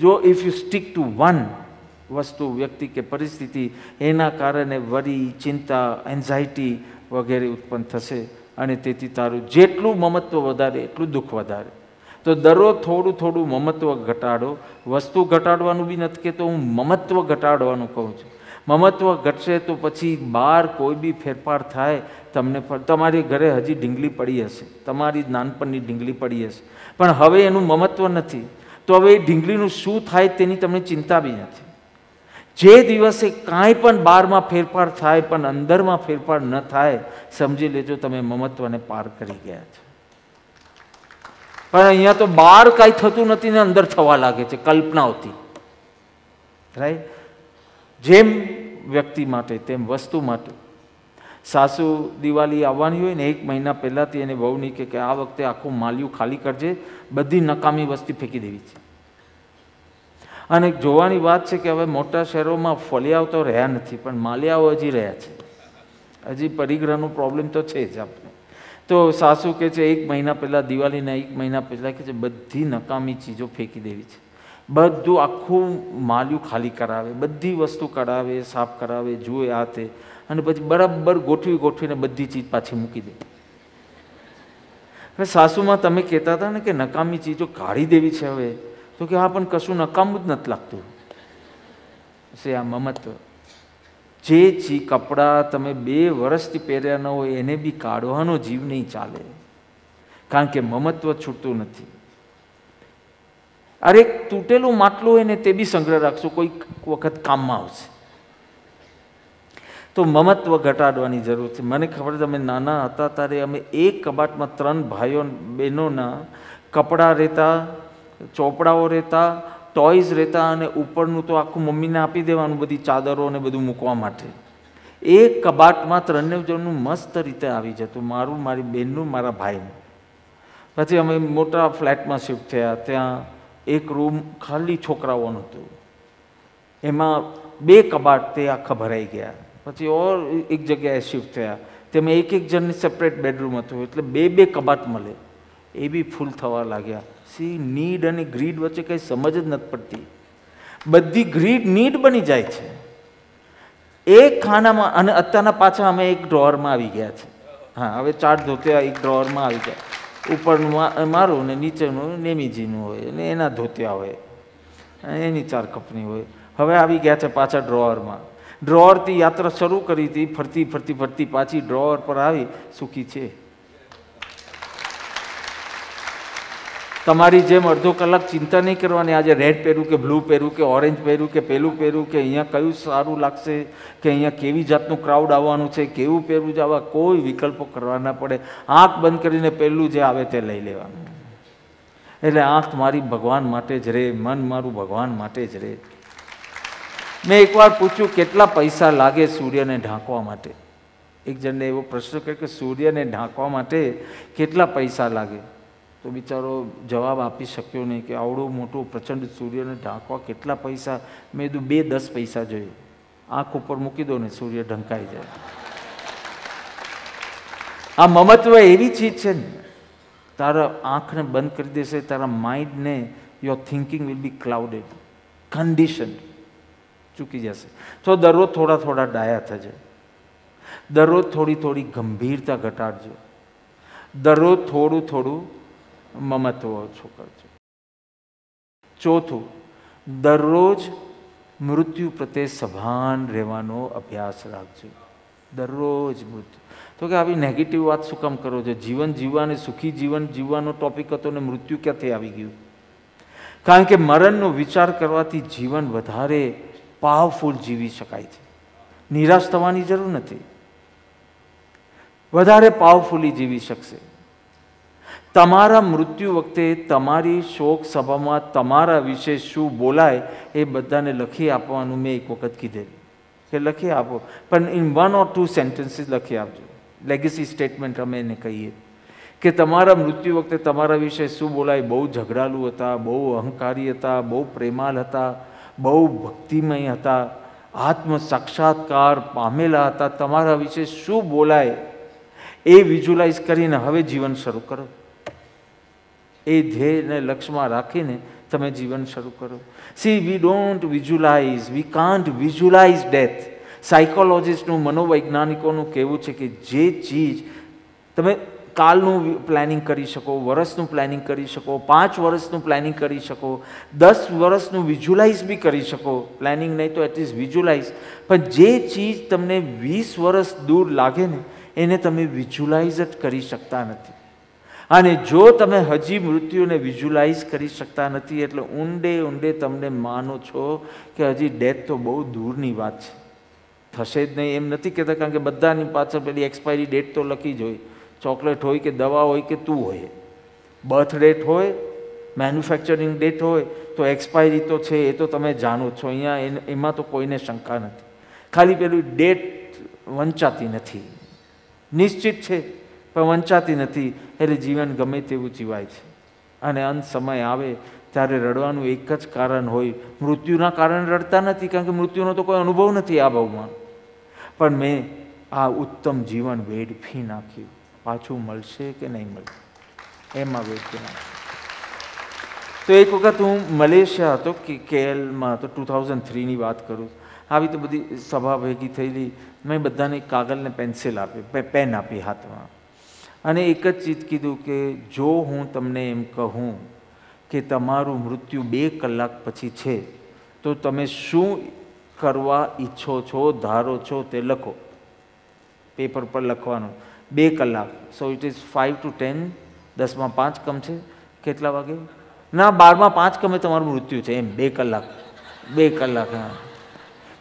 Speaker 2: જો if you stick to one વસ્તુ, વ્યક્તિ કે પરિસ્થિતિ, એના કારણે વરી, ચિંતા એન્ઝાયટી વગેરે ઉત્પન્ન થશે અને તેથી તારું જેટલું મમત્વ વધારે, એટલું દુઃખ વધારે. તો દરરોજ થોડું થોડું મમત્વ ઘટાડો. વસ્તુ ઘટાડવાનું બી નથી કહેતો, હું મમત્વ ઘટાડવાનું કહું છું. મમત્વ ઘટશે તો પછી બહાર કોઈ બી ફેરફાર થાય તમને તમારી ઘરે હજી ઢીંગલી પડી હશે. તમારી નાનપણની ઢીંગલી પડી હશે. પણ હવે એનું મમત્વ નથી. તો હવે એ ઢીંગલીનું શું થાય તેની તમને ચિંતા બી નથી. જે દિવસે કાંઈ પણ બહારમાં ફેરફાર થાય પણ અંદરમાં ફેરફાર ન થાય, સમજી લેજો તમે મમત્વને પાર કરી ગયા છો. પણ અહીંયા તો બહાર કાંઈ થતું નથી ને અંદર થવા લાગે છે, કલ્પનાઓથી. રાઈટ જેમ વ્યક્તિ માટે, તેમ વસ્તુ માટે. સાસુ દિવાળી આવવાની હોય ને એક મહિના પહેલાંથી એને કે કે આ વખતે આખું માલિયું ખાલી કરજે, બધી નકામી વસ્તી ફેંકી દેવી છે. અને જોવાની વાત છે કે હવે મોટા શહેરોમાં ફલિયાઓ તો રહ્યા નથી, પણ માલિયાઓ હજી રહ્યા છે. હજી પરિગ્રહનો પ્રોબ્લેમ તો છે જ આપણે. તો સાસુ કે છે એક મહિના પહેલાં દિવાળીના, એક મહિના પહેલાં કે છે, બધી નકામી ચીજો ફેંકી દેવી છે. બધું આખું માલ્યું ખાલી કરાવે, બધી વસ્તુ કરાવે, સાફ કરાવે, જુએ આ તે અને પછી બરાબર ગોઠવી ગોઠવીને બધી ચીજ પાછી મૂકી દે. હવે સાસુમાં તમે કહેતા હતા ને કે નકામી ચીજો કાઢી દેવી છે હવે. તો કે હા, પણ કશું નકામું જ નથી લાગતું. છે આ મમત્વ જે ચી કપડાં તમે બે વર્ષથી પહેર્યા ન હોય, એને બી કાઢવાનો જીવ નહીં ચાલે. કારણ કે મમત્વ છૂટતું નથી. અરે તૂટેલું માટલું હોય ને, તે બી સંગ્રહ રાખશો. કોઈક વખત કામમાં આવશે. તો મમત્વ ઘટાડવાની જરૂર છે. મને ખબર છે, અમે નાના હતા ત્યારે અમે એક કબાટમાં ત્રણ ભાઈઓ બહેનોના કપડાં રહેતા, ચોપડાઓ રહેતા, ટોયઝ રહેતા અને ઉપરનું તો આખું મમ્મીને આપી દેવાનું બધી ચાદરો અને બધું મૂકવા માટે. એક કબાટમાં ત્રણને જણનું મસ્ત રીતે આવી જતું, મારું, મારી બહેનનું, મારા ભાઈનું. પછી અમે મોટા ફ્લેટમાં શિફ્ટ થયા, ત્યાં એક રૂમ ખાલી છોકરાઓનું હતું. એમાં બે કબાટ તે આખા ભરાઈ ગયા. પછી ઓર એક જગ્યાએ શિફ્ટ થયા. તેમાં એક એક જણને સેપરેટ બેડરૂમ હતું, એટલે બે બે કબાટ મળે. એ બી ફૂલ થવા લાગ્યા. સી નીડ અને ગ્રીડ વચ્ચે કંઈ સમજ જ નથી પડતી. બધી ગ્રીડ નીડ બની જાય છે. એક ખાનામાં અને અત્યારના પાછા અમે એક ડ્રોઅરમાં આવી ગયા છે. હા, હવે ચાર ધોતિયા એક ડ્રોઅરમાં આવી ગયા. ઉપરનું મારું ને નીચેનું નેમીજીનું હોય અને એના ધોતિયા હોય. એની ચાર કંપની હોય. હવે આવી ગયા છે પાછા ડ્રોઅરમાં ડ્રોઅરથી યાત્રા શરૂ કરી હતી. ફરતી ફરતી ફરતી પાછી ડ્રોઅર પર આવી સુખી છે. તમારી જેમ અડધો કલાક ચિંતા નહીં કરવાની. આજે રેડ પહેરું કે બ્લુ પહેરું કે ઓરેન્જ પહેરું કે પેલું પહેરું કે અહીંયા કયું સારું લાગશે? કે અહીંયા કેવી જાતનું ક્રાઉડ આવવાનું છે? કેવું પહેરવું છે? આવા કોઈ વિકલ્પો કરવા ના પડે. આંખ બંધ કરીને પહેલું જે આવે તે લઈ લેવાનું. એટલે આંખ મારી ભગવાન માટે જ રહે મન મારું ભગવાન માટે જ રહે મેં એકવાર પૂછ્યું, કેટલા પૈસા લાગે સૂર્યને ઢાંકવા માટે? એક જણને એવો પ્રશ્ન કર્યો કે, સૂર્યને ઢાંકવા માટે કેટલા પૈસા લાગે? તો બિચારો જવાબ આપી શક્યો નહીં કે, આવડું મોટું પ્રચંડ સૂર્યને ઢાંકવા કેટલા પૈસા? મેં કીધું, બે દસ પૈસા જોયું આંખ ઉપર મૂકી દો ને સૂર્ય ઢંકાઈ જાય. આ મમત્વ એવી ચીજ છે ને, તારા આંખને બંધ કરી દેશે, તારા માઇન્ડને your thinking will be clouded condition ચૂકી જશે. તો દરરોજ થોડા થોડા ડાયા થશે દરરોજ થોડી થોડી ગંભીરતા ઘટાડજો. દરરોજ થોડું થોડું મમત્વ ઓછું કરજો. ચોથું, દરરોજ મૃત્યુ પ્રત્યે સભાન રહેવાનો અભ્યાસ રાખજો. દરરોજ મૃત્યુ. તો કે આવી નેગેટિવ વાત શું કામ કરો છો? જીવન જીવવાને સુખી જીવન જીવવાનો ટોપિક હતો ને મૃત્યુ ક્યાંથી આવી ગયું? કારણ કે મરણનો વિચાર કરવાથી જીવન વધારે પાવરફુલ જીવી શકાય છે. નિરાશ થવાની જરૂર નથી. વધારે પાવરફુલી જીવી શકશે. તમારા મૃત્યુ વખતે તમારી શોક સભામાં તમારા વિશે શું બોલાય એ બધાને લખી આપવાનું મેં એક વખત કીધેલું. કે લખી આપો. પણ in one or two sentences લખી આપજો. લેગેસી સ્ટેટમેન્ટ અમે એને કહીએ. કે તમારા મૃત્યુ વખતે તમારા વિશે શું બોલાય? બહુ ઝઘડાલું હતા, બહુ અહંકારી હતા, બહુ પ્રેમાલ હતા. બહુ ભક્તિમય હતા આત્મ સાક્ષાત્કાર પામેલા હતા. તમારા વિશે શું બોલાય એ વિઝ્યુલાઇઝ કરીને હવે જીવન શરૂ કરો. એ ધ્યેયને લક્ષ્યમાં રાખીને તમે જીવન શરૂ કરો. See we don't visualise we can't visualise death સાયકોલોજીસ્ટનું મનોવૈજ્ઞાનિકોનું કહેવું છે કે જે ચીજ તમે કાલનું પ્લાનિંગ કરી શકો વર્ષનું પ્લાનિંગ કરી શકો, પાંચ વર્ષનું પ્લાનિંગ કરી શકો, દસ વર્ષનું વિઝ્યુલાઇઝ બી કરી શકો. પ્લાનિંગ નહીં તો એટલીસ્ટ વિઝ્યુલાઇઝ પણ જે ચીજ તમને વીસ વર્ષ દૂર લાગે ને, એને તમે વિઝ્યુલાઇઝ જ કરી શકતા નથી. અને જો તમે હજી મૃત્યુને વિઝ્યુલાઇઝ કરી શકતા નથી, એટલે ઊંડે ઊંડે તમને માનો છો કે હજી ડેથ તો બહુ દૂરની વાત છે. થશે જ નહીં એમ નથી કહેતા, કારણ કે બધાની પાછળ પેલી એક્સપાયરી ડેટ તો લખી જ હોય. ચોકલેટ હોય કે દવા હોય કે તું હોય. બર્થ ડેટ હોય, મેન્યુફેક્ચરિંગ ડેટ હોય, તો એક્સપાયરી તો છે, એ તો તમે જાણો છો. અહીંયા એમાં તો કોઈને શંકા નથી. ખાલી પેલું ડેટ વંચાતી નથી. નિશ્ચિત છે, પણ વંચાતી નથી. એટલે જીવન ગમે તેવું જીવાય છે. અને અંત સમય આવે ત્યારે રડવાનું એક જ કારણ હોય. મૃત્યુના કારણે રડતા નથી, કારણ કે મૃત્યુનો તો કોઈ અનુભવ નથી આ ભાવમાં પણ મેં આ ઉત્તમ જીવન વેડફી નાખ્યું. પાછું મળશે કે નહીં મળે એમાં નાખ્યું તો એક વખત હું મલેશિયા હતો, કે કેએલમાં હતો, ટુ થાઉઝન્ડ થ્રીની વાત કરું. આવી તો બધી સભા ભેગી થયેલી. મેં બધાને કાગળને પેન્સિલ આપી પેન આપી હાથમાં. અને એક જ ચીજ કીધું કે, જો હું તમને એમ કહું કે તમારું મૃત્યુ બે કલાક પછી છે, તો તમે શું કરવા ઈચ્છો છો, ધારો છો તે લખો. પેપર પર લખવાનું. બે કલાક. So it is five to ten દસમાં પાંચ કમ છે. કેટલા વાગે? ના, બારમાં પાંચ કમે તમારું મૃત્યુ છે, એમ. બે કલાક. બે કલાક, હા.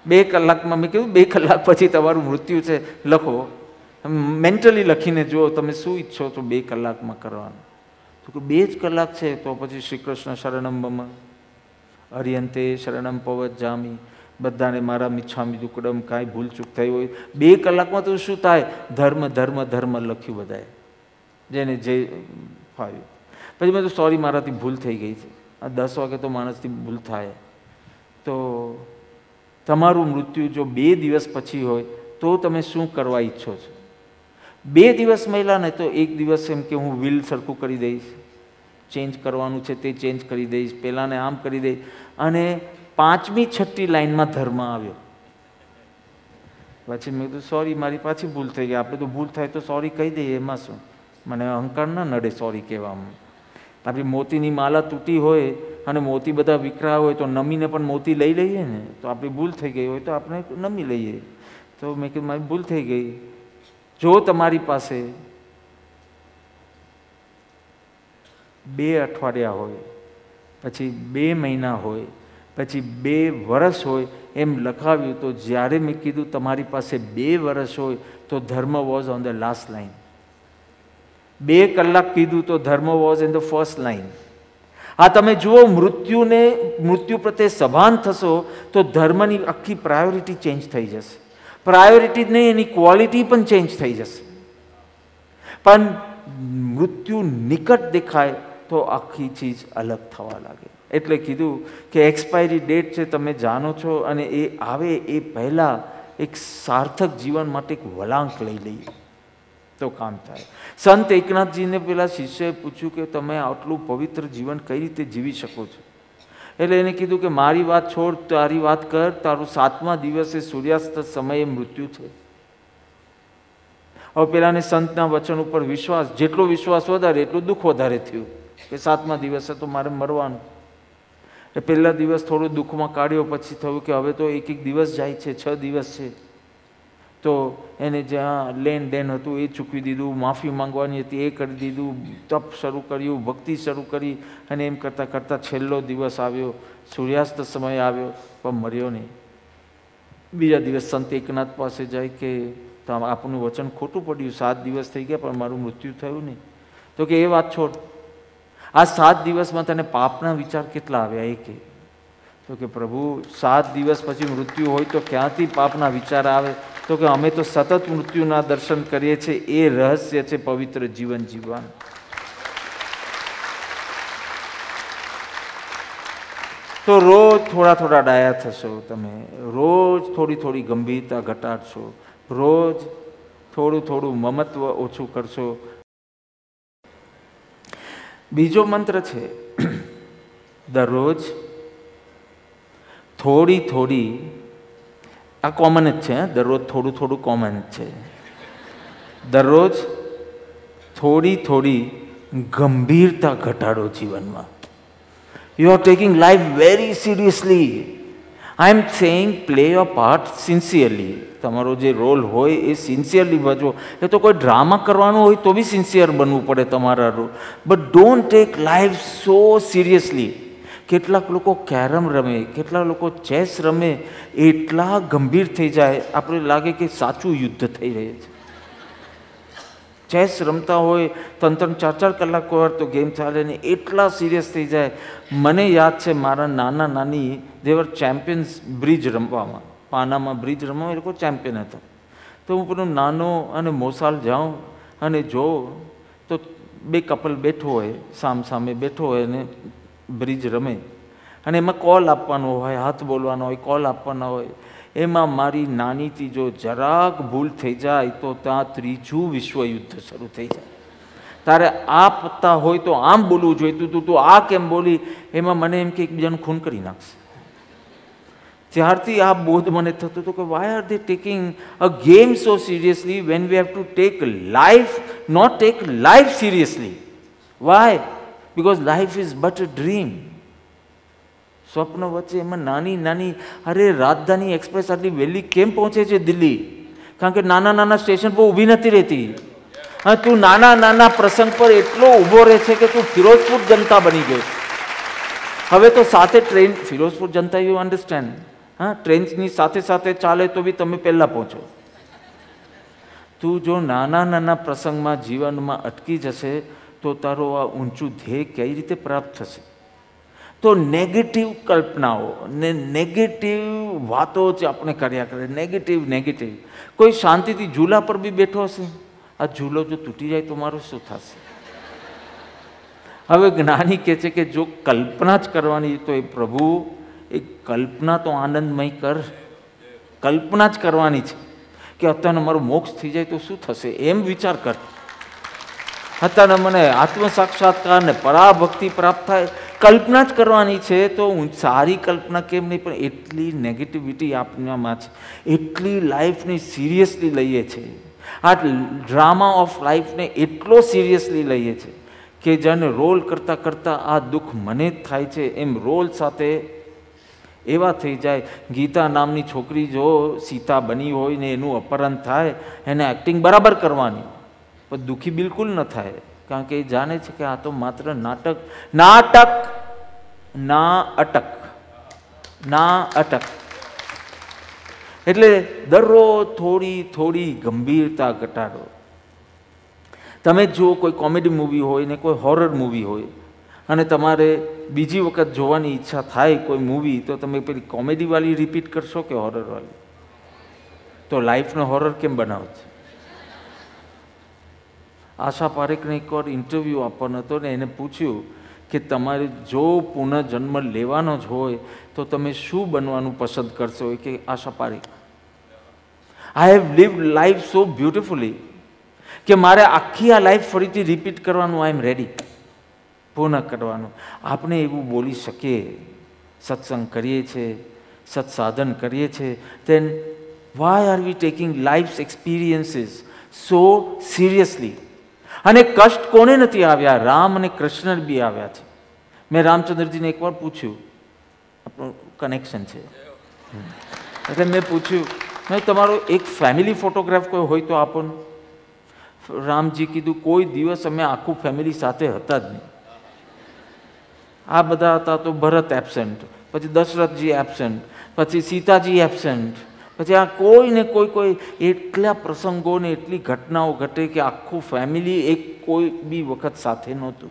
Speaker 2: બે કલાકમાં મેં કીધું, બે કલાક પછી તમારું મૃત્યુ છે. લખો. મેન્ટલી લખીને જુઓ, તમે શું ઈચ્છો છો બે કલાકમાં કરવાનું? તો કે બે જ કલાક છે, તો પછી શ્રી કૃષ્ણ શરણમ મમ હરિયંતે શરણમ પવત જામી બધાને મારા મિચ્છામી દુકડમ કાંઈ ભૂલચૂક થઈ હોય. બે કલાકમાં તો શું થાય? ધર્મ ધર્મ ધર્મ લખ્યું બધાએ. જેને જે ફાવ્યું. પછી મેં તો સોરી મારાથી ભૂલ થઈ ગઈ છે. આ દસ વાગે તો માણસથી ભૂલ થાય. તો તમારું મૃત્યુ જો બે દિવસ પછી હોય, તો તમે શું કરવા ઈચ્છો છો? બે દિવસ મહિલાને તો એક દિવસ એમ કે હું વ્હીલ સરખું કરી દઈશ. ચેન્જ કરવાનું છે તે ચેન્જ કરી દઈશ. પહેલાંને આમ કરી દઈશ. અને પાંચમી છઠ્ઠી લાઈનમાં ધર્મ આવ્યો. પછી મેં કીધું સોરી મારી પાછી ભૂલ થઈ ગઈ. આપણે તો ભૂલ થાય તો સોરી કહી દઈએ, એમાં શું? મને અહંકાર ના નડે સોરી કહેવામાં. આપણી મોતીની માલા તૂટી હોય અને મોતી બધા વિકરા હોય, તો નમીને પણ મોતી લઈ લઈએ ને, તો આપણી ભૂલ થઈ ગઈ હોય તો આપણે નમી લઈએ. તો મેં કીધું, મારી ભૂલ થઈ ગઈ. જો તમારી પાસે બે અઠવાડિયા હોય, પછી બે મહિના હોય પછી બે વર્ષ હોય એમ લખાવ્યું, તો જ્યારે મેં કીધું તમારી પાસે બે વર્ષ હોય, તો dharma was on the last line બે કલાક કીધું, તો dharma was in the first line આ તમે જુઓ, મૃત્યુને, મૃત્યુ પ્રત્યે સભાન થશો, તો ધર્મની આખી પ્રાયોરિટી ચેન્જ થઈ જશે. પ્રાયોરિટી નહીં, એની ક્વોલિટી પણ ચેન્જ થઈ જશે. પણ મૃત્યુ નિકટ દેખાય, તો આખી ચીજ અલગ થવા લાગે. એટલે કીધું કે એક્સપાયરી ડેટ છે, તમે જાણો છો, અને એ આવે એ પહેલાં એક સાર્થક જીવન માટે એક વળાંક લઈ લઈએ. તો કામ થાય. સંત એકનાથજીને પેલા શિષ્યએ પૂછ્યું કે તમે આટલું પવિત્ર જીવન કઈ રીતે જીવી શકો છો? એટલે એને કીધું કે મારી વાત છોડ, તારી વાત કર, તારું સાતમા દિવસે સૂર્યાસ્ત સમયે મૃત્યુ છે હવે પેલાને સંતના વચન ઉપર વિશ્વાસ, જેટલો વિશ્વાસ વધારે, એટલું દુઃખ વધારે થયું કે સાતમા દિવસે તો મારે મરવાનું. એ પહેલા દિવસ થોડું દુઃખમાં કાઢ્યો, પછી થયું કે હવે તો એક એક દિવસ જાય છે, છ દિવસ છે. તો એને જ્યાં લેન દેન હતું એ ચૂકવી દીધું, માફી માંગવાની હતી એ કરી દીધું, તપ શરૂ કર્યું, ભક્તિ શરૂ કરી અને એમ કરતાં કરતાં છેલ્લો દિવસ આવ્યો. સૂર્યાસ્ત સમય આવ્યો, પણ મર્યો નહીં. બીજા દિવસ સંત એકનાથ પાસે જાય કે આપનું વચન ખોટું પડ્યું, સાત દિવસ થઈ ગયા પણ મારું મૃત્યુ થયું નહીં. તો કે એ વાત છોડ. આ સાત દિવસમાં તને પાપના વિચાર કેટલા આવ્યા? એ તો કે, પ્રભુ, સાત દિવસ પછી મૃત્યુ હોય તો ક્યાંથી પાપના વિચાર આવે? તો કે, અમે તો સતત મૃત્યુના દર્શન કરીએ છીએ. એ રહસ્ય છે પવિત્ર જીવન જીવવાનું. તો રોજ થોડા થોડા ડાયા થશો તમે. રોજ થોડી થોડી ગંભીરતા ઘટાડશો. રોજ થોડું થોડું મમત્વ ઓછું કરશો. બીજો મંત્ર છે, દરરોજ થોડી થોડી, આ કોમન જ છે? દરરોજ થોડું થોડું કોમન જ છે દરરોજ થોડી થોડી ગંભીરતા ઘટાડો જીવનમાં you are taking life very seriously. I am saying play your part sincerely તમારો જે રોલ હોય એ સિન્સિયરલી ભજવો. એ તો કોઈ ડ્રામા કરવાનો હોય તો બી સિન્સિયર બનવું પડે તમારા role but don't take life so seriously કેટલાક લોકો કેરમ રમે કેટલાક લોકો ચેસ રમે, એટલા ગંભીર થઈ જાય. આપણે લાગે કે સાચું યુદ્ધ થઈ રહ્યું છે. ચેસ રમતા હોય, ત્રણ ત્રણ ચાર ચાર કલાક વાર તો ગેમ ચાલે ને એટલા સિરિયસ થઈ જાય. મને યાદ છે મારા નાના નાની દેવર ચેમ્પિયન્સ બ્રિજ રમવામાં. પાનામાં બ્રિજ રમવા એ લોકો ચેમ્પિયન હતા. તો હું પેલો નાનો અને મોસાલ જાઉં અને જોઉં તો બે કપલ બેઠો હોય, સામ સામે બેઠો હોય અને બ્રિજ રમે. અને એમાં કોલ આપવાનો હોય, હાથ બોલવાનો હોય કોલ આપવાનો હોય. એમાં મારી નાનીથી જો જરાક ભૂલ થઈ જાય તો ત્યાં ત્રીજું વિશ્વયુદ્ધ શરૂ થઈ જાય. તારે આ પત્તા હોય તો આમ બોલવું જોઈતું તું તું આ કેમ બોલી? એમાં મને એમ કે એકબીજાનું ખૂન કરી નાખશે. ત્યારથી આ બોધ મને થતું હતો કે why are they taking a game so seriously when we have to take life not take life seriously why because life is but a dream સ્વપ્ન વચ્ચે એમાં નાની નાની, અરે રાજધાની એક્સપ્રેસ આટલી વહેલી કેમ પહોંચે છે દિલ્હી? કારણ કે નાના નાના સ્ટેશન પર ઊભી નથી રહેતી. હા, તું નાના નાના પ્રસંગ પર એટલો ઊભો રહે છે કે તું ફિરોઝપુર જનતા બની ગયો. હવે તો સાથે train, Firozpur Janata you understand હા, ટ્રેનની સાથે સાથે ચાલે તો બી તમે પહેલાં પહોંચો. તું જો નાના નાના પ્રસંગમાં જીવનમાં અટકી જશે, તો તારો આ ઊંચું ધ્યેય કઈ રીતે પ્રાપ્ત થશે? તો નેગેટિવ કલ્પનાઓ ને નેગેટિવ વાતો જ આપણે કર્યા કરે. નેગેટિવ નેગેટિવ કોઈ શાંતિથી ઝૂલા પર બી બેઠો હશે? આ ઝૂલો જો તૂટી જાય તો મારું શું થશે? હવે જ્ઞાની કહે છે કે જો કલ્પના જ કરવાની તો એ પ્રભુ, એ કલ્પના તો આનંદમય કર. કલ્પના જ કરવાની છે કે અત્યારે મારો મોક્ષ થઈ જાય તો શું થશે? એમ વિચાર કર. અત્યારે મને આત્મ સાક્ષાત્કાર ને પરાભક્તિ પ્રાપ્ત થાય. કલ્પના જ કરવાની છે, તો હું સારી કલ્પના કેમ નહીં, પણ એટલી નેગેટિવિટી આપણામાં છે, એટલી લાઈફને સિરિયસલી લઈએ છે. આ ડ્રામા ઓફ લાઈફને એટલો સિરિયસલી લઈએ છે કે જેને રોલ કરતાં કરતાં આ દુઃખ મને જ થાય છે. એમ રોલ સાથે એવા થઈ જાય, ગીતા નામની છોકરી જો સીતા બની હોય ને એનું અપહરણ થાય, એને એક્ટિંગ બરાબર કરવાની, પણ દુઃખી બિલકુલ ન થાય. કારણ કે એ જાણે છે કે આ તો માત્ર નાટક નાટક, ના અટક ના અટક. એટલે દરરોજ થોડી થોડી ગંભીરતા ઘટાડો. તમે જુઓ કોઈ કોમેડી મૂવી હોય ને કોઈ હોરર મૂવી હોય અને તમારે બીજી વખત જોવાની ઈચ્છા થાય કોઈ મૂવી, તો તમે પેલી કોમેડીવાળી રિપીટ કરશો કે હોરરવાળી તો લાઈફનો હોરર કેમ બનાવો છો? આશા પારેખને એકવાર ઇન્ટરવ્યૂ આપવાનો હતો ને એને પૂછ્યું કે તમારે જો પુનઃજન્મ લેવાનો જ હોય તો તમે શું બનવાનું પસંદ કરશો? કે Asha Parekh. I have live life so beautifully કે મારે આખી આ લાઈફ ફરીથી રિપીટ કરવાનું આઈ એમ રેડી પૂર્ણ કરવાનું. આપણે એવું બોલી શકીએ, સત્સંગ કરીએ છીએ સત્સાધન કરીએ છીએ then why are we taking life experiences so seriously અને કષ્ટ કોને નથી આવ્યા? રામ અને કૃષ્ણ બી આવ્યા છે. મેં રામચંદ્રજીને એકવાર પૂછ્યું. આપણું કનેક્શન છે. એટલે મેં પૂછ્યું, મેં તમારો એક ફેમિલી ફોટોગ્રાફ કોઈ હોય તો આપો રામજી કીધું, કોઈ દિવસ અમે આખું ફેમિલી સાથે હતા જ નહીં. આ બધા હતા તો ભરત એબસેન્ટ પછી દશરથજી એબસેન્ટ પછી સીતાજી એબસેન્ટ પછી આ કોઈ ને કોઈ કોઈ એટલા પ્રસંગો ને એટલી ઘટનાઓ ઘટે કે આખું ફેમિલી એક કોઈ બી વખત સાથે નહોતું.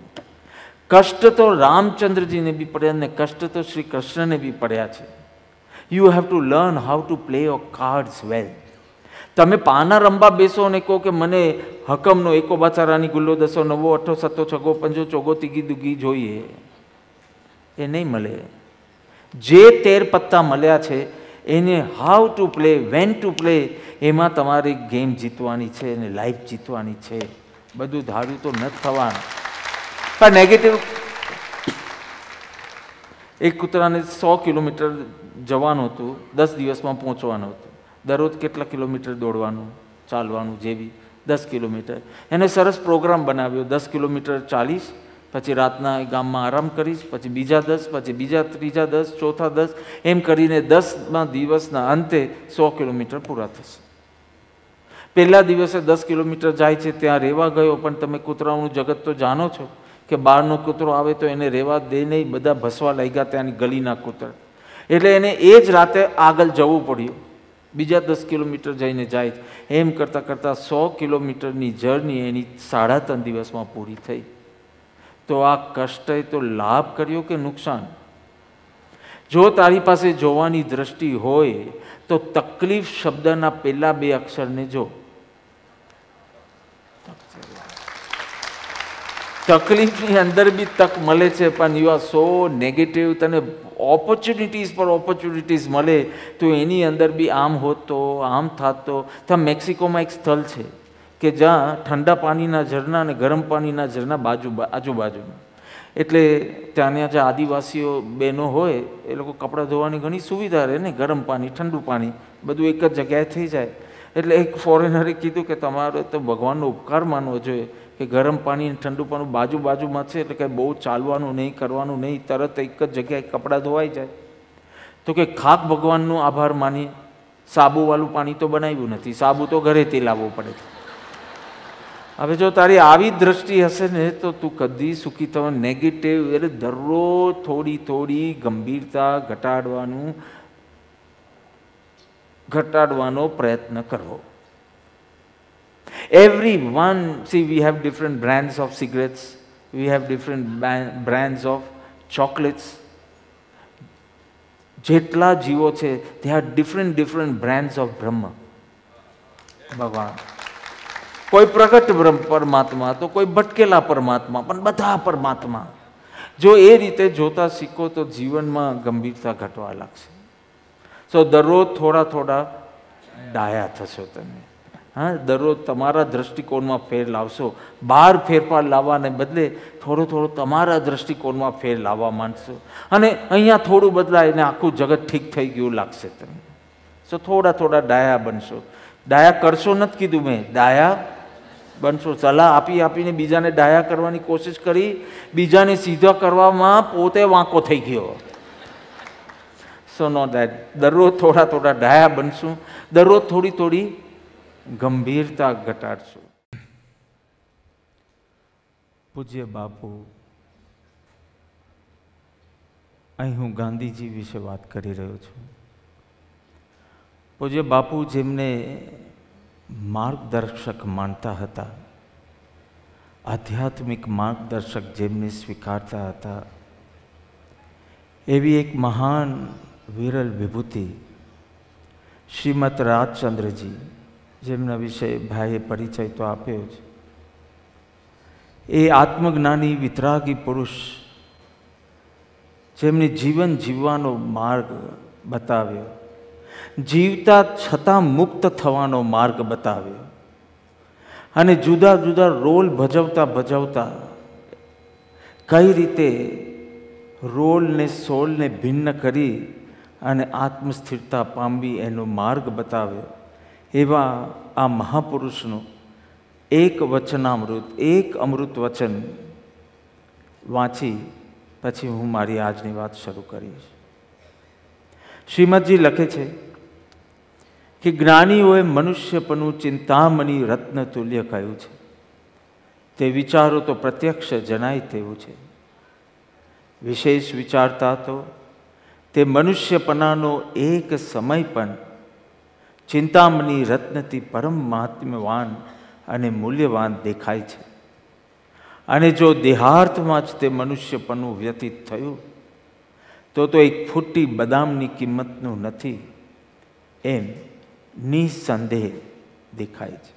Speaker 2: કષ્ટ તો રામચંદ્રજીને બી પડ્યા ને કષ્ટ તો શ્રી કૃષ્ણને બી પડ્યા છે. You have to learn how to play your cards well તમે પાના રમવા બેસો અને કહો કે મને હકમનો એકો બાચારાની ગુલ્લો દસો, નવો, અઠો સત્તો છગો, પંજો, ચોગો, તીગી, દુગી જોઈએ. એ નહીં મળે. જે તેર પત્તા મળ્યા છે એને how to play when to play એમાં તમારી ગેમ જીતવાની છે અને લાઈફ જીતવાની છે. બધું ધાર્યું તો નથી થવાનું. પણ નેગેટિવ એક કૂતરાને સો કિલોમીટર જવાનું હતું, દસ દિવસમાં પહોંચવાનું હતું. દરરોજ કેટલા કિલોમીટર દોડવાનું, ચાલવાનું જેવી, દસ કિલોમીટર. એને સરસ પ્રોગ્રામ બનાવ્યો, દસ કિલોમીટર ચાલીસ પછી રાતના ગામમાં આરામ કરીશ, પછી બીજા દસ, પછી બીજા ત્રીજા દસ, ચોથા દસ, એમ કરીને દસમાં દિવસના અંતે સો કિલોમીટર પૂરા થશે. પહેલા દિવસે દસ કિલોમીટર જાય છે, ત્યાં રહેવા ગયો, પણ તમે કૂતરાઓનું જગત તો જાણો છો કે બહારનો કૂતરો આવે તો એને રહેવા દે નહીં, બધા ભસવા લાગ્યા ત્યાંની ગલીના કૂતરા. એટલે એને એ જ રાતે આગળ જવું પડ્યું. બીજા દસ કિલોમીટર જઈને જાય એમ કરતાં કરતાં સો કિલોમીટરની જર્ની એની સાડા ત્રણ દિવસમાં પૂરી થઈ. તો આ કષ્ટએ તો લાભ કર્યો કે નુકસાન? જો તારી પાસે જોવાની દ્રષ્ટિ હોય, તો તકલીફ શબ્દના પહેલા બે અક્ષરને જો. તકલીફની અંદર બી તક મળે છે, પણ યુ આર સો નેગેટિવ તને ઓપોર્ચ્યુનિટીઝ પર ઓપોર્ચ્યુનિટીઝ મળે, તો એની અંદર બી આમ હોતો, આમ થતો. ત્યાં મેક્સિકોમાં એક સ્થળ છે. કે જ્યાં ઠંડા પાણીના ઝરણા અને ગરમ પાણીના ઝરણા બાજુ આજુબાજુમાં. એટલે ત્યાંના જે આદિવાસીઓ બહેનો હોય, એ લોકો કપડાં ધોવાની ઘણી સુવિધા રહે ને, ગરમ પાણી, ઠંડુ પાણી, બધું એક જ જગ્યાએ થઈ જાય. એટલે એક ફોરેનરે કીધું કે તમારે તો ભગવાનનો ઉપકાર માનવો જોઈએ, કે ગરમ પાણી અને ઠંડુ પાણી બાજુ બાજુમાં છે, એટલે કંઈ બહુ ચાલવાનું નહીં, કરવાનું નહીં, તરત એક જ જગ્યાએ કપડાં ધોવાઈ જાય. તો કે ખાક ભગવાનનો આભાર માની, સાબુવાળું પાણી તો બનાવ્યું નથી, સાબુ તો ઘરેથી લાવવું પડે. છે હવે જો તારી આવી દ્રષ્ટિ હશે ને, તો તું કદી સુખી થવા નેગેટિવ એટલે દરરોજ થોડી થોડી ગંભીરતા ઘટાડવાનું, ઘટાડવાનો પ્રયત્ન કરવો everyone see we have different brands of cigarettes we have different brands of chocolates જેટલા જીવો છે તે are different different brands of Brahma ભગવાન. કોઈ પ્રગટ પરમાત્મા, તો કોઈ ભટકેલા પરમાત્મા, પણ બધા પરમાત્મા. જો એ રીતે જોતા શીખો તો જીવનમાં ગંભીરતા ઘટવા લાગશે. સો દરરોજ થોડા થોડા ડાયા થશો તમે. હા, દરરોજ તમારા દ્રષ્ટિકોણમાં ફેર લાવશો. બહાર ફેરફાર લાવવાને બદલે થોડો થોડો તમારા દ્રષ્ટિકોણમાં ફેર લાવવા માંડશો. અને અહીંયા થોડું બદલાય ને આખું જગત ઠીક થઈ ગયું લાગશે તમે સો થોડા થોડા ડાયા બનશો. ડાયા કરશો નથી કીધું મેં. ડાયા બનશો. સલાહ આપી આપીને બીજાને ડાયા કરવાની કોશિશ કરી, બીજાને સીધા કરવામાં પોતે વાંકો થઈ ગયો. સો નો દેટ દરરોજ થોડા થોડા ડાયા બનશું, દરરોજ થોડી થોડી ગંભીરતા ઘટાડશું. પૂજ્ય બાપુ, અહીં હું ગાંધીજી વિશે વાત કરી રહ્યો છું. પૂજ્ય બાપુ જેમને માર્ગદર્શક માનતા હતા. આધ્યાત્મિક માર્ગદર્શક જેમને સ્વીકારતા હતા. એવી એક મહાન વિરલ વિભૂતિ, શ્રીમદ રાજચંદ્રજી, જેમના વિશે ભાઈએ પરિચય તો આપ્યો જ. એ આત્મજ્ઞાની વિતરાગી પુરુષ, જેમને જીવન જીવવાનો માર્ગ બતાવ્યો. જીવતા છતાં મુક્ત થવાનો માર્ગ બતાવ્યો અને જુદા જુદા રોલ ભજવતા ભજવતા કઈ રીતે રોલને સોલને ભિન્ન કરી અને આત્મસ્થિરતા પામવી એનો માર્ગ બતાવ્યો એવા આ મહાપુરુષનું એક વચનામૃત, એક અમૃત વચન વાંચી પછી હું મારી આજની વાત શરૂ કરીશ. શ્રીમદજી લખે છે કે જ્ઞાનીઓએ મનુષ્યપનું ચિંતામણી રત્ન તુલ્ય કહ્યું છે. તે વિચારો તો પ્રત્યક્ષ જણાય તેવું છે. વિશેષ વિચારતા તો તે મનુષ્યપનાનો એક સમય પણ ચિંતામણી રત્નથી પરમ મહાત્મ્યવાન અને મૂલ્યવાન દેખાય છે. અને જો દેહાર્થમાં જ તે મનુષ્યપનું વ્યતીત થયું, તો તો એક ફૂટી બદામની કિંમતનું નથી એમ નિસંદેહ દેખાય છે.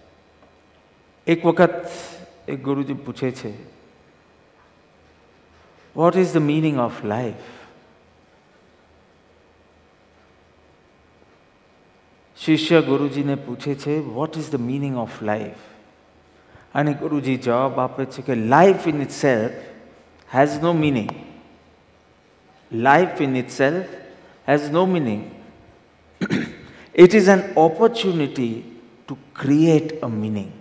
Speaker 2: એક વખત એક ગુરુજી પૂછે છે what is the meaning of life શિષ્ય ગુરુજીને પૂછે છે what is the meaning of life અને ગુરુજી જવાબ આપે છે કે life in itself has no meaning life in itself has no meaning it is an opportunity to create a meaning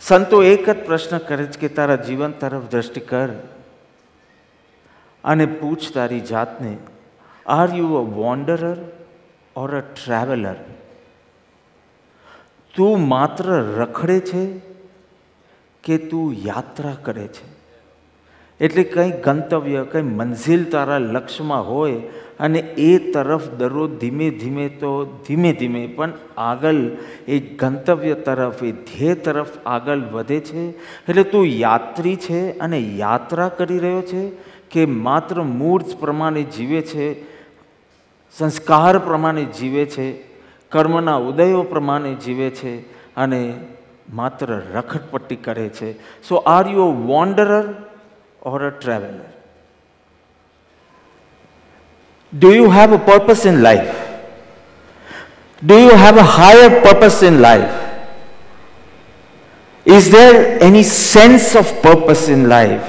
Speaker 2: સંતો એક જ પ્રશ્ન કરે છે કે તારા જીવન તરફ દ્રષ્ટિ કર અને પૂછ તારી જાતને are you a wanderer or a traveller તું માત્ર રખડે છે કે તું યાત્રા કરે છે? એટલે કંઈ ગંતવ્ય, કંઈ મંઝિલ તારા લક્ષ્યમાં હોય અને એ તરફ દરરોજ ધીમે ધીમે તો ધીમે ધીમે, પણ આગળ એ ગંતવ્ય તરફ, એ ધ્યેય તરફ આગળ વધે છે. એટલે તું યાત્રી છે અને યાત્રા કરી રહ્યો છે કે માત્ર મૂળ પ્રમાણે જીવે છે, સંસ્કાર પ્રમાણે જીવે છે, કર્મના ઉદયો પ્રમાણે જીવે છે અને માત્ર રખડપટ્ટી કરે છે. So are you wanderer Or a traveller Do you have a purpose in life? Do you have a higher purpose in life? Is there any sense of purpose in life?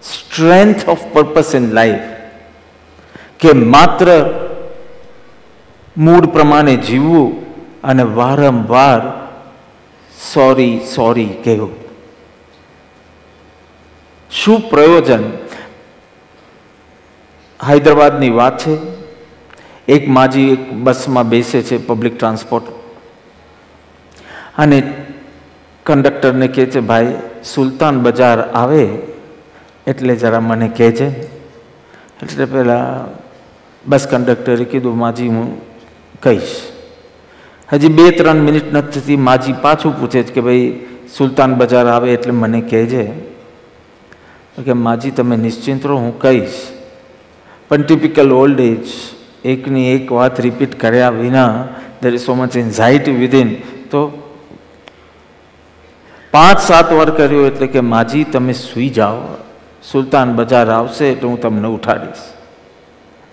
Speaker 2: Strength of purpose in life? કે માત્ર મૂળ પ્રમાણે જીવવું અને વારંવાર સોરી સોરી કહેવું શું પ્રયોજન? હૈદરાબાદની વાત છે. એક માજી એક બસમાં બેસે છે પબ્લિક ટ્રાન્સપોર્ટ અને કંડક્ટરને કહે છે, ભાઈ, સુલતાન બજાર આવે એટલે જરા મને કહેજે. એટલે પહેલાં બસ કંડક્ટરે કીધું, માજી, હું કહીશ. હજી બે ત્રણ મિનિટ નથી માજી પાછું પૂછે છે કે, ભાઈ, સુલતાન બજાર આવે એટલે મને કહેજે. કે માજી તમે નિશ્ચિંત રહો, હું કહીશ. પણ ટિપિકલ ઓલ્ડ એજ એકની એક વાત રિપીટ કર્યા વિના there is so much anxiety within તો પાંચ, સાત વાર કર્યો એટલે કે માજી તમે સૂઈ જાઓ. સુલતાન બજાર આવશે એટલે હું તમને ઉઠાડીશ.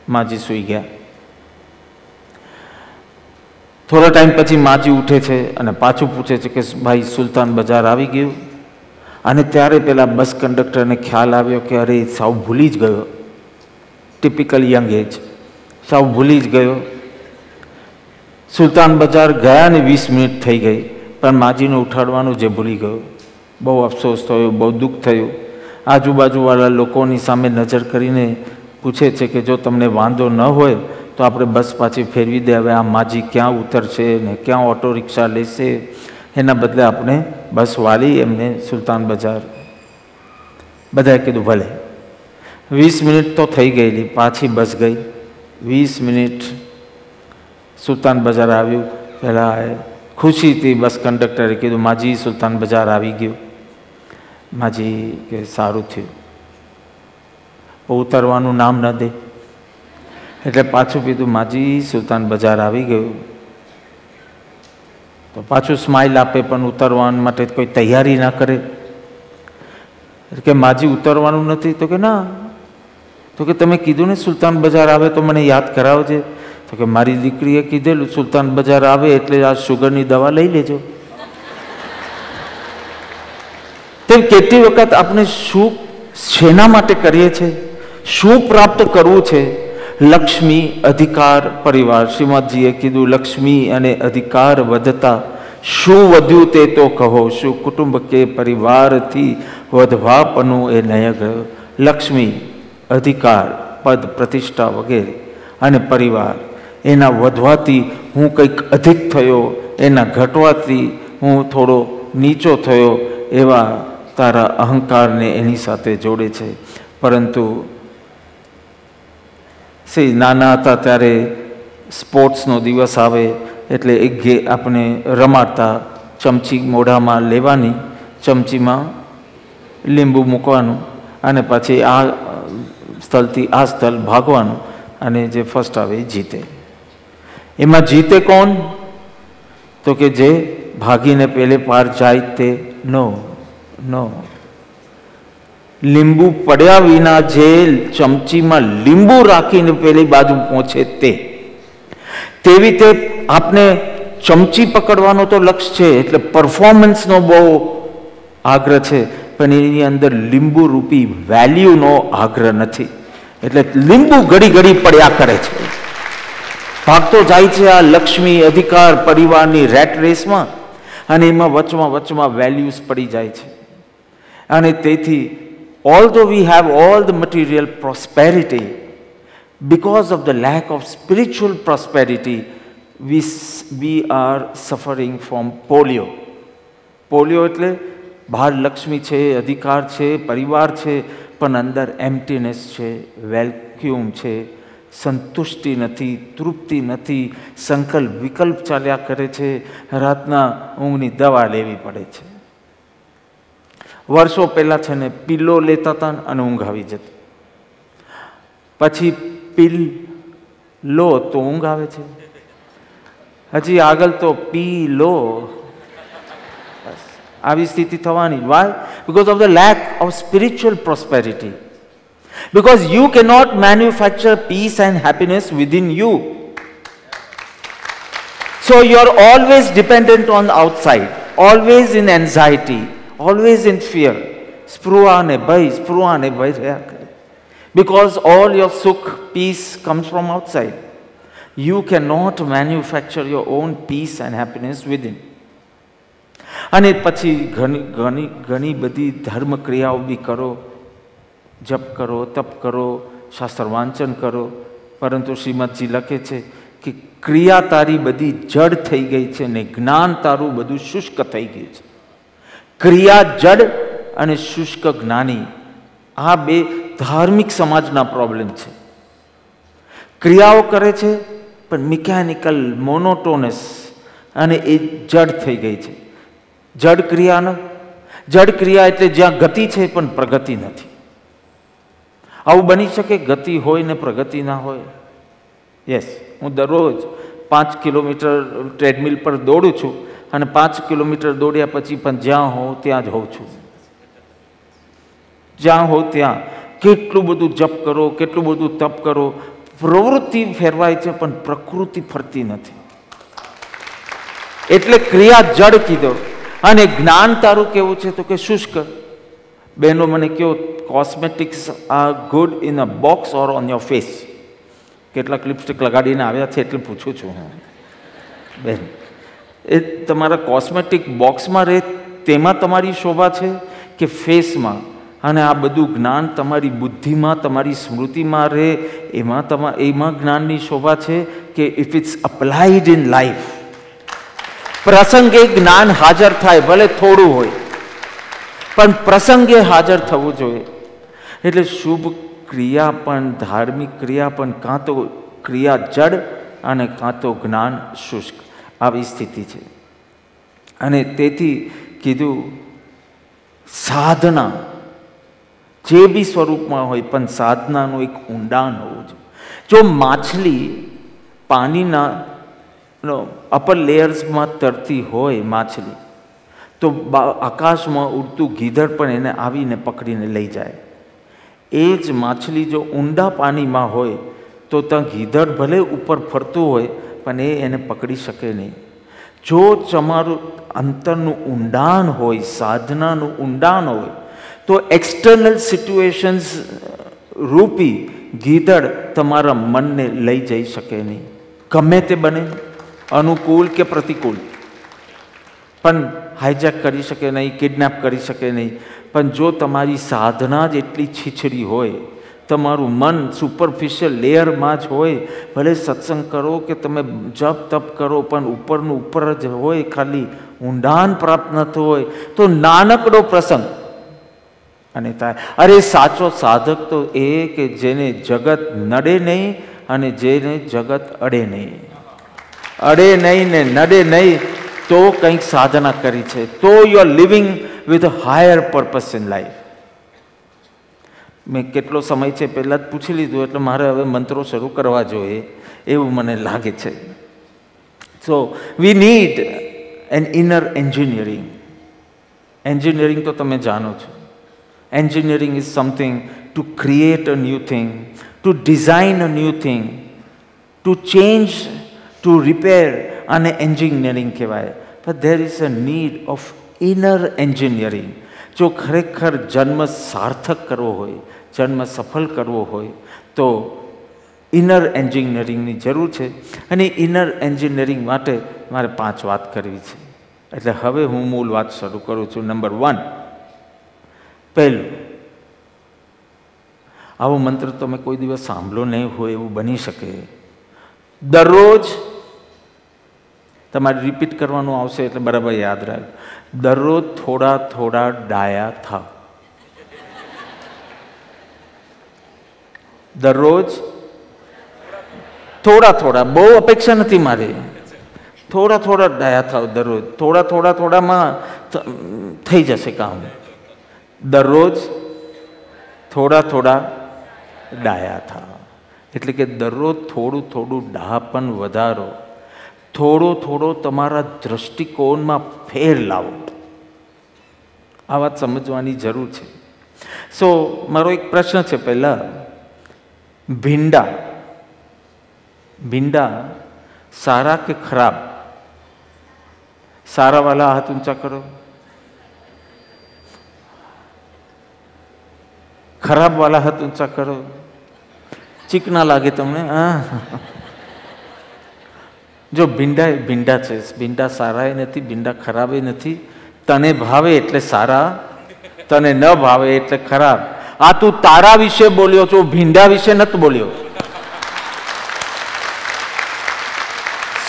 Speaker 2: માજી સૂઈ ગયા. થોડા ટાઈમ પછી માજી ઉઠે છે અને પાછું પૂછે છે કે ભાઈ સુલતાન બજાર આવી ગયું? અને ત્યારે પેલા બસ કંડક્ટરને ખ્યાલ આવ્યો કે અરે, સાવ ભૂલી જ ગયો. ટિપિકલ યંગ એજ સાવ ભૂલી જ ગયો. સુલતાન બજાર ગયા ને વીસ મિનિટ થઈ ગઈ, પણ માજીને ઉઠાડવાનું જે ભૂલી ગયો. બહુ અફસોસ થયો, બહુ દુઃખ થયું. આજુબાજુવાળા લોકોની સામે નજર કરીને પૂછે છે કે જો તમને વાંધો ન હોય, તો આપણે બસ પાછી ફેરવી દે. હવે આ માજી ક્યાં ઉતરશે ને ક્યાં ઓટો રિક્ષા લેશે? એના બદલે આપણે બસ વાલી એમને સુલતાન બજાર બધાએ કીધું, ભલે. વીસ મિનિટ તો થઈ ગયેલી, પાછી બસ ગઈ. વીસ મિનિટ સુલતાન બજાર આવ્યું. પહેલાં ખુશીથી બસ કંડક્ટરે કીધું, માજી, સુલતાન બજાર આવી ગયું. માજી કે, સારું થયું. ઉતરવાનું નામ ન દે. એટલે પાછું કીધું, માજી, સુલતાન બજાર આવી ગયું. તો પાછું સ્માઇલ આપે પણ ઉતરવા માટે કોઈ તૈયારી ના કરે. કે માજી ઉતરવાનું નથી તો કે ના. તો કે તમે કીધું ને સુલતાન બજાર આવે તો મને યાદ કરાવજે. તો કે મારી દીકરીએ કીધેલું, સુલતાન બજાર આવે એટલે આ શુગરની દવા લઈ લેજો. તેમ કેટલી વખત આપણે શું શેના માટે કરીએ છીએ? શું પ્રાપ્ત કરવું છે? લક્ષ્મી અધિકાર પરિવાર. શ્રીમદજીએ કીધું, લક્ષ્મી અને અધિકાર વધતા શું વધ્યું તે તો કહો. શું કુટુંબ કે પરિવારથી વધવાપનું એ નય ગયો. લક્ષ્મી અધિકાર, પદ, પ્રતિષ્ઠા વગેરે અને પરિવાર, એના વધવાથી હું કંઈક અધિક થયો, એના ઘટવાથી હું થોડો નીચો થયો, એવા તારા અહંકારને એની સાથે જોડે છે. પરંતુ સી નાના હતા ત્યારે સ્પોર્ટ્સનો દિવસ આવે એટલે એક ગે આપણે રમાડતા ચમચી મોઢામાં લેવાની, ચમચીમાં લીંબુ મૂકવાનું અને પછી આ સ્થળથી આ સ્થળ ભાગવાનું અને જે ફર્સ્ટ આવે એ જીતે. એમાં જીતે કોણ? તો કે જે ભાગીને પેલે પાર જાય તે નો નો. લીંબુ પડ્યા વિના જે ચમચીમાં લીંબુ રાખીને પેલી બાજુ પહોંચે તે. તેવી રીતે આપને ચમચી પકડવાનો તો લક્ષ્ય છે, એટલે પરફોર્મન્સનો બહુ આગ્રહ છે, પણ એની અંદર લીંબુ રૂપી વેલ્યુનો આગ્રહ નથી. એટલે લીંબુ ઘડી ઘડી પડ્યા કરે છે. ભાગતો જાય છે આ લક્ષ્મી અધિકાર પરિવારની રેટ રેસમાં અને એમાં વચમાં વચમાં વેલ્યુઝ પડી જાય છે. અને તેથી although we have all the material prosperity because of the lack of spiritual prosperity we, we are suffering from polio polio એટલે બહાર લક્ષ્મી છે અધિકાર છે પરિવાર છે પણ અંદર એમ્ટીનેસ છે વેલ્ક્યુમ છે સંતુષ્ટિ નથી તૃપ્તિ નથી સંકલ્પ વિકલ્પ ચાલ્યા કરે છે રાતના ઊંઘની દવા લેવી પડે છે વર્ષો પહેલાં છે ને પિલ્લો લેતા હતા અને ઊંઘ આવી જતી. પછી પિલ લો તો ઊંઘ આવે છે. હજી આગળ તો પી લો આવી સ્થિતિ થવાની. Why because of the lack of spiritual prosperity because you cannot manufacture peace and happiness within you so you are always dependent on outside always in anxiety, always in fear. સ્પૃહા ને ભય સ્પૃહા ને ભય રહ્યા કરે because all your sukh peace comes from outside you cannot manufacture your own peace and happiness within અને પછી ઘણી ઘણી ઘણી બધી ધર્મ ક્રિયાઓ બી કરો જપ કરો તપ કરો શાસ્ત્ર વાંચન કરો પરંતુ શ્રીમદજી લખે છે કે ક્રિયા તારી બધી જડ થઈ ગઈ છે ને જ્ઞાન તારું બધું શુષ્ક થઈ ગયું છે ક્રિયા જડ અને શુષ્ક જ્ઞાની. આ બે ધાર્મિક સમાજના પ્રોબ્લેમ છે. ક્રિયાઓ કરે છે, પણ મિકેનિકલ મોનોટોનસ અને એ જડ થઈ ગઈ છે. જડ ક્રિયાનો જડ ક્રિયા એટલે જ્યાં ગતિ છે, પણ પ્રગતિ નથી. આવું બની શકે? ગતિ હોય ને પ્રગતિ ના હોય? યસ હું દરરોજ પાંચ કિલોમીટર ટ્રેડમિલ પર દોડું છું અને પાંચ કિલોમીટર દોડ્યા પછી પણ જ્યાં હોઉં ત્યાં જ હોઉં છું. જ્યાં હોઉં ત્યાં કેટલું બધું જપ કરો, કેટલું બધું તપ કરો, પ્રવૃત્તિ ફેરવાય છે પણ પ્રકૃતિ ફરતી નથી. એટલે ક્રિયા જડ કીધો. અને જ્ઞાન તારું કેવું છે તો કે શુષ્ક. બહેનો મને કહો cosmetics are good in a box or on your face કેટલાક લિપસ્ટિક લગાડીને આવ્યા છે એટલે પૂછું છું હું. બેન એ તમારા કોસ્મેટિક બોક્સમાં રહે, તેમાં તમારી શોભા છે કે ફેસમાં? અને આ બધું જ્ઞાન તમારી બુદ્ધિમાં, તમારી સ્મૃતિમાં રહે, એમાં તમા, એમાં જ્ઞાનની શોભા છે કે if it's applied in life પ્રસંગે જ્ઞાન હાજર થાય, ભલે થોડું હોય. પણ પ્રસંગે હાજર થવું જોઈએ. એટલે શુભ ક્રિયા પણ, ધાર્મિક ક્રિયા પણ, કાં તો ક્રિયા જડ અને કાં તો જ્ઞાન શુષ્ક. આવી સ્થિતિ છે. અને તેથી કીધું, સાધના જે બી સ્વરૂપમાં હોય, પણ સાધનાનું એક ઊંડાણ હોવું જોઈએ. જો માછલી પાણીના અપર લેયર્સમાં તરતી હોય માછલી, તો આકાશમાં ઉડતું ગીધર પણ એને આવીને પકડીને લઈ જાય. એ જ માછલી જો ઊંડા પાણીમાં હોય, તો ત્યાં ગીધર ભલે ઉપર ફરતું હોય પણ એ એને પકડી શકે નહીં. જો તમારું અંતરનું ઊંડાણ હોય, સાધનાનું ઊંડાણ હોય, તો એક્સટર્નલ સિચ્યુએશન્સ રૂપી ગીધડ તમારા મનને લઈ જઈ શકે નહીં. ગમે તે બને, અનુકૂળ કે પ્રતિકૂળ. પણ હાઈજેક કરી શકે નહીં કિડનેપ કરી શકે નહીં. પણ જો તમારી સાધના જ એટલી છીછરી હોય તમારું મન સુપરફિશિયલ લેયરમાં જ હોય, ભલે સત્સંગ કરો કે તમે જપ તપ કરો, પણ ઉપરનું ઉપર જ હોય, ખાલી ઊંડાણ પ્રાપ્ત ન થતું હોય, તો નાનકડો પ્રસંગ. અને થાય અરે સાચો સાધક તો એ કે જેને જગત નડે નહીં અને જેને જગત અડે નહીં. અડે નહીં ને નડે નહીં, તો કંઈક સાધના કરી છે. તો you are living with higher purpose in life મેં કેટલો સમય છે પહેલાં જ પૂછી લીધું, એટલે મારે હવે મંત્રો શરૂ કરવા જોઈએ એવું મને લાગે છે. So we need an inner engineering engineering તો તમે જાણો છો. Engineering is something to create a new thing to design a new thing to change to repair આને એન્જિનિયરિંગ કહેવાય. But there is a need of inner engineering જો ખરેખર જન્મ સાર્થક કરવો હોય, જન્મ સફળ કરવો હોય, તો ઇનર એન્જિનિયરિંગની જરૂર છે. અને ઇનર એન્જિનિયરિંગ માટે મારે પાંચ વાત કરવી છે. એટલે હવે હું મૂળ વાત શરૂ કરું છું. નંબર વન પહેલું, આવો મંત્ર તમે કોઈ દિવસ સાંભળો નહીં હોય એવું બની શકે. દરરોજ તમારે રિપીટ કરવાનું આવશે એટલે બરાબર યાદ રાખ દરરોજ થોડા થોડા ડાયા થા. દરરોજ થોડા થોડા, બહુ અપેક્ષા નથી મારી. થોડા થોડા ડાયા થાવ દરરોજ. થોડા થોડા થોડામાં થઈ જશે કામ. દરરોજ થોડા થોડા ડાયા થા. એટલે કે દરરોજ થોડું થોડું ડાહપણ વધારો. થોડો થોડો તમારા દૃષ્ટિકોણમાં ફેર લાવો. આ વાત સમજવાની જરૂર છે. સો મારો એક પ્રશ્ન છે પહેલાં. ભીંડા. ભીંડા સારા કે ખરાબ? સારાવાલા હાથ ઊંચા કરો. ખરાબવાલા હાથ ઊંચા કરો. ચીકના લાગે તમને, હા. જો ભીંડા ભીંડા છે, ભીંડા સારા એ નથી, ભીંડા ખરાબ નથી, તને ભાવે એટલે સારા, તને ન ભાવે એટલે ખરાબ. આ તું તારા વિશે બોલ્યો છો, ભીંડા વિશે નથી બોલ્યો.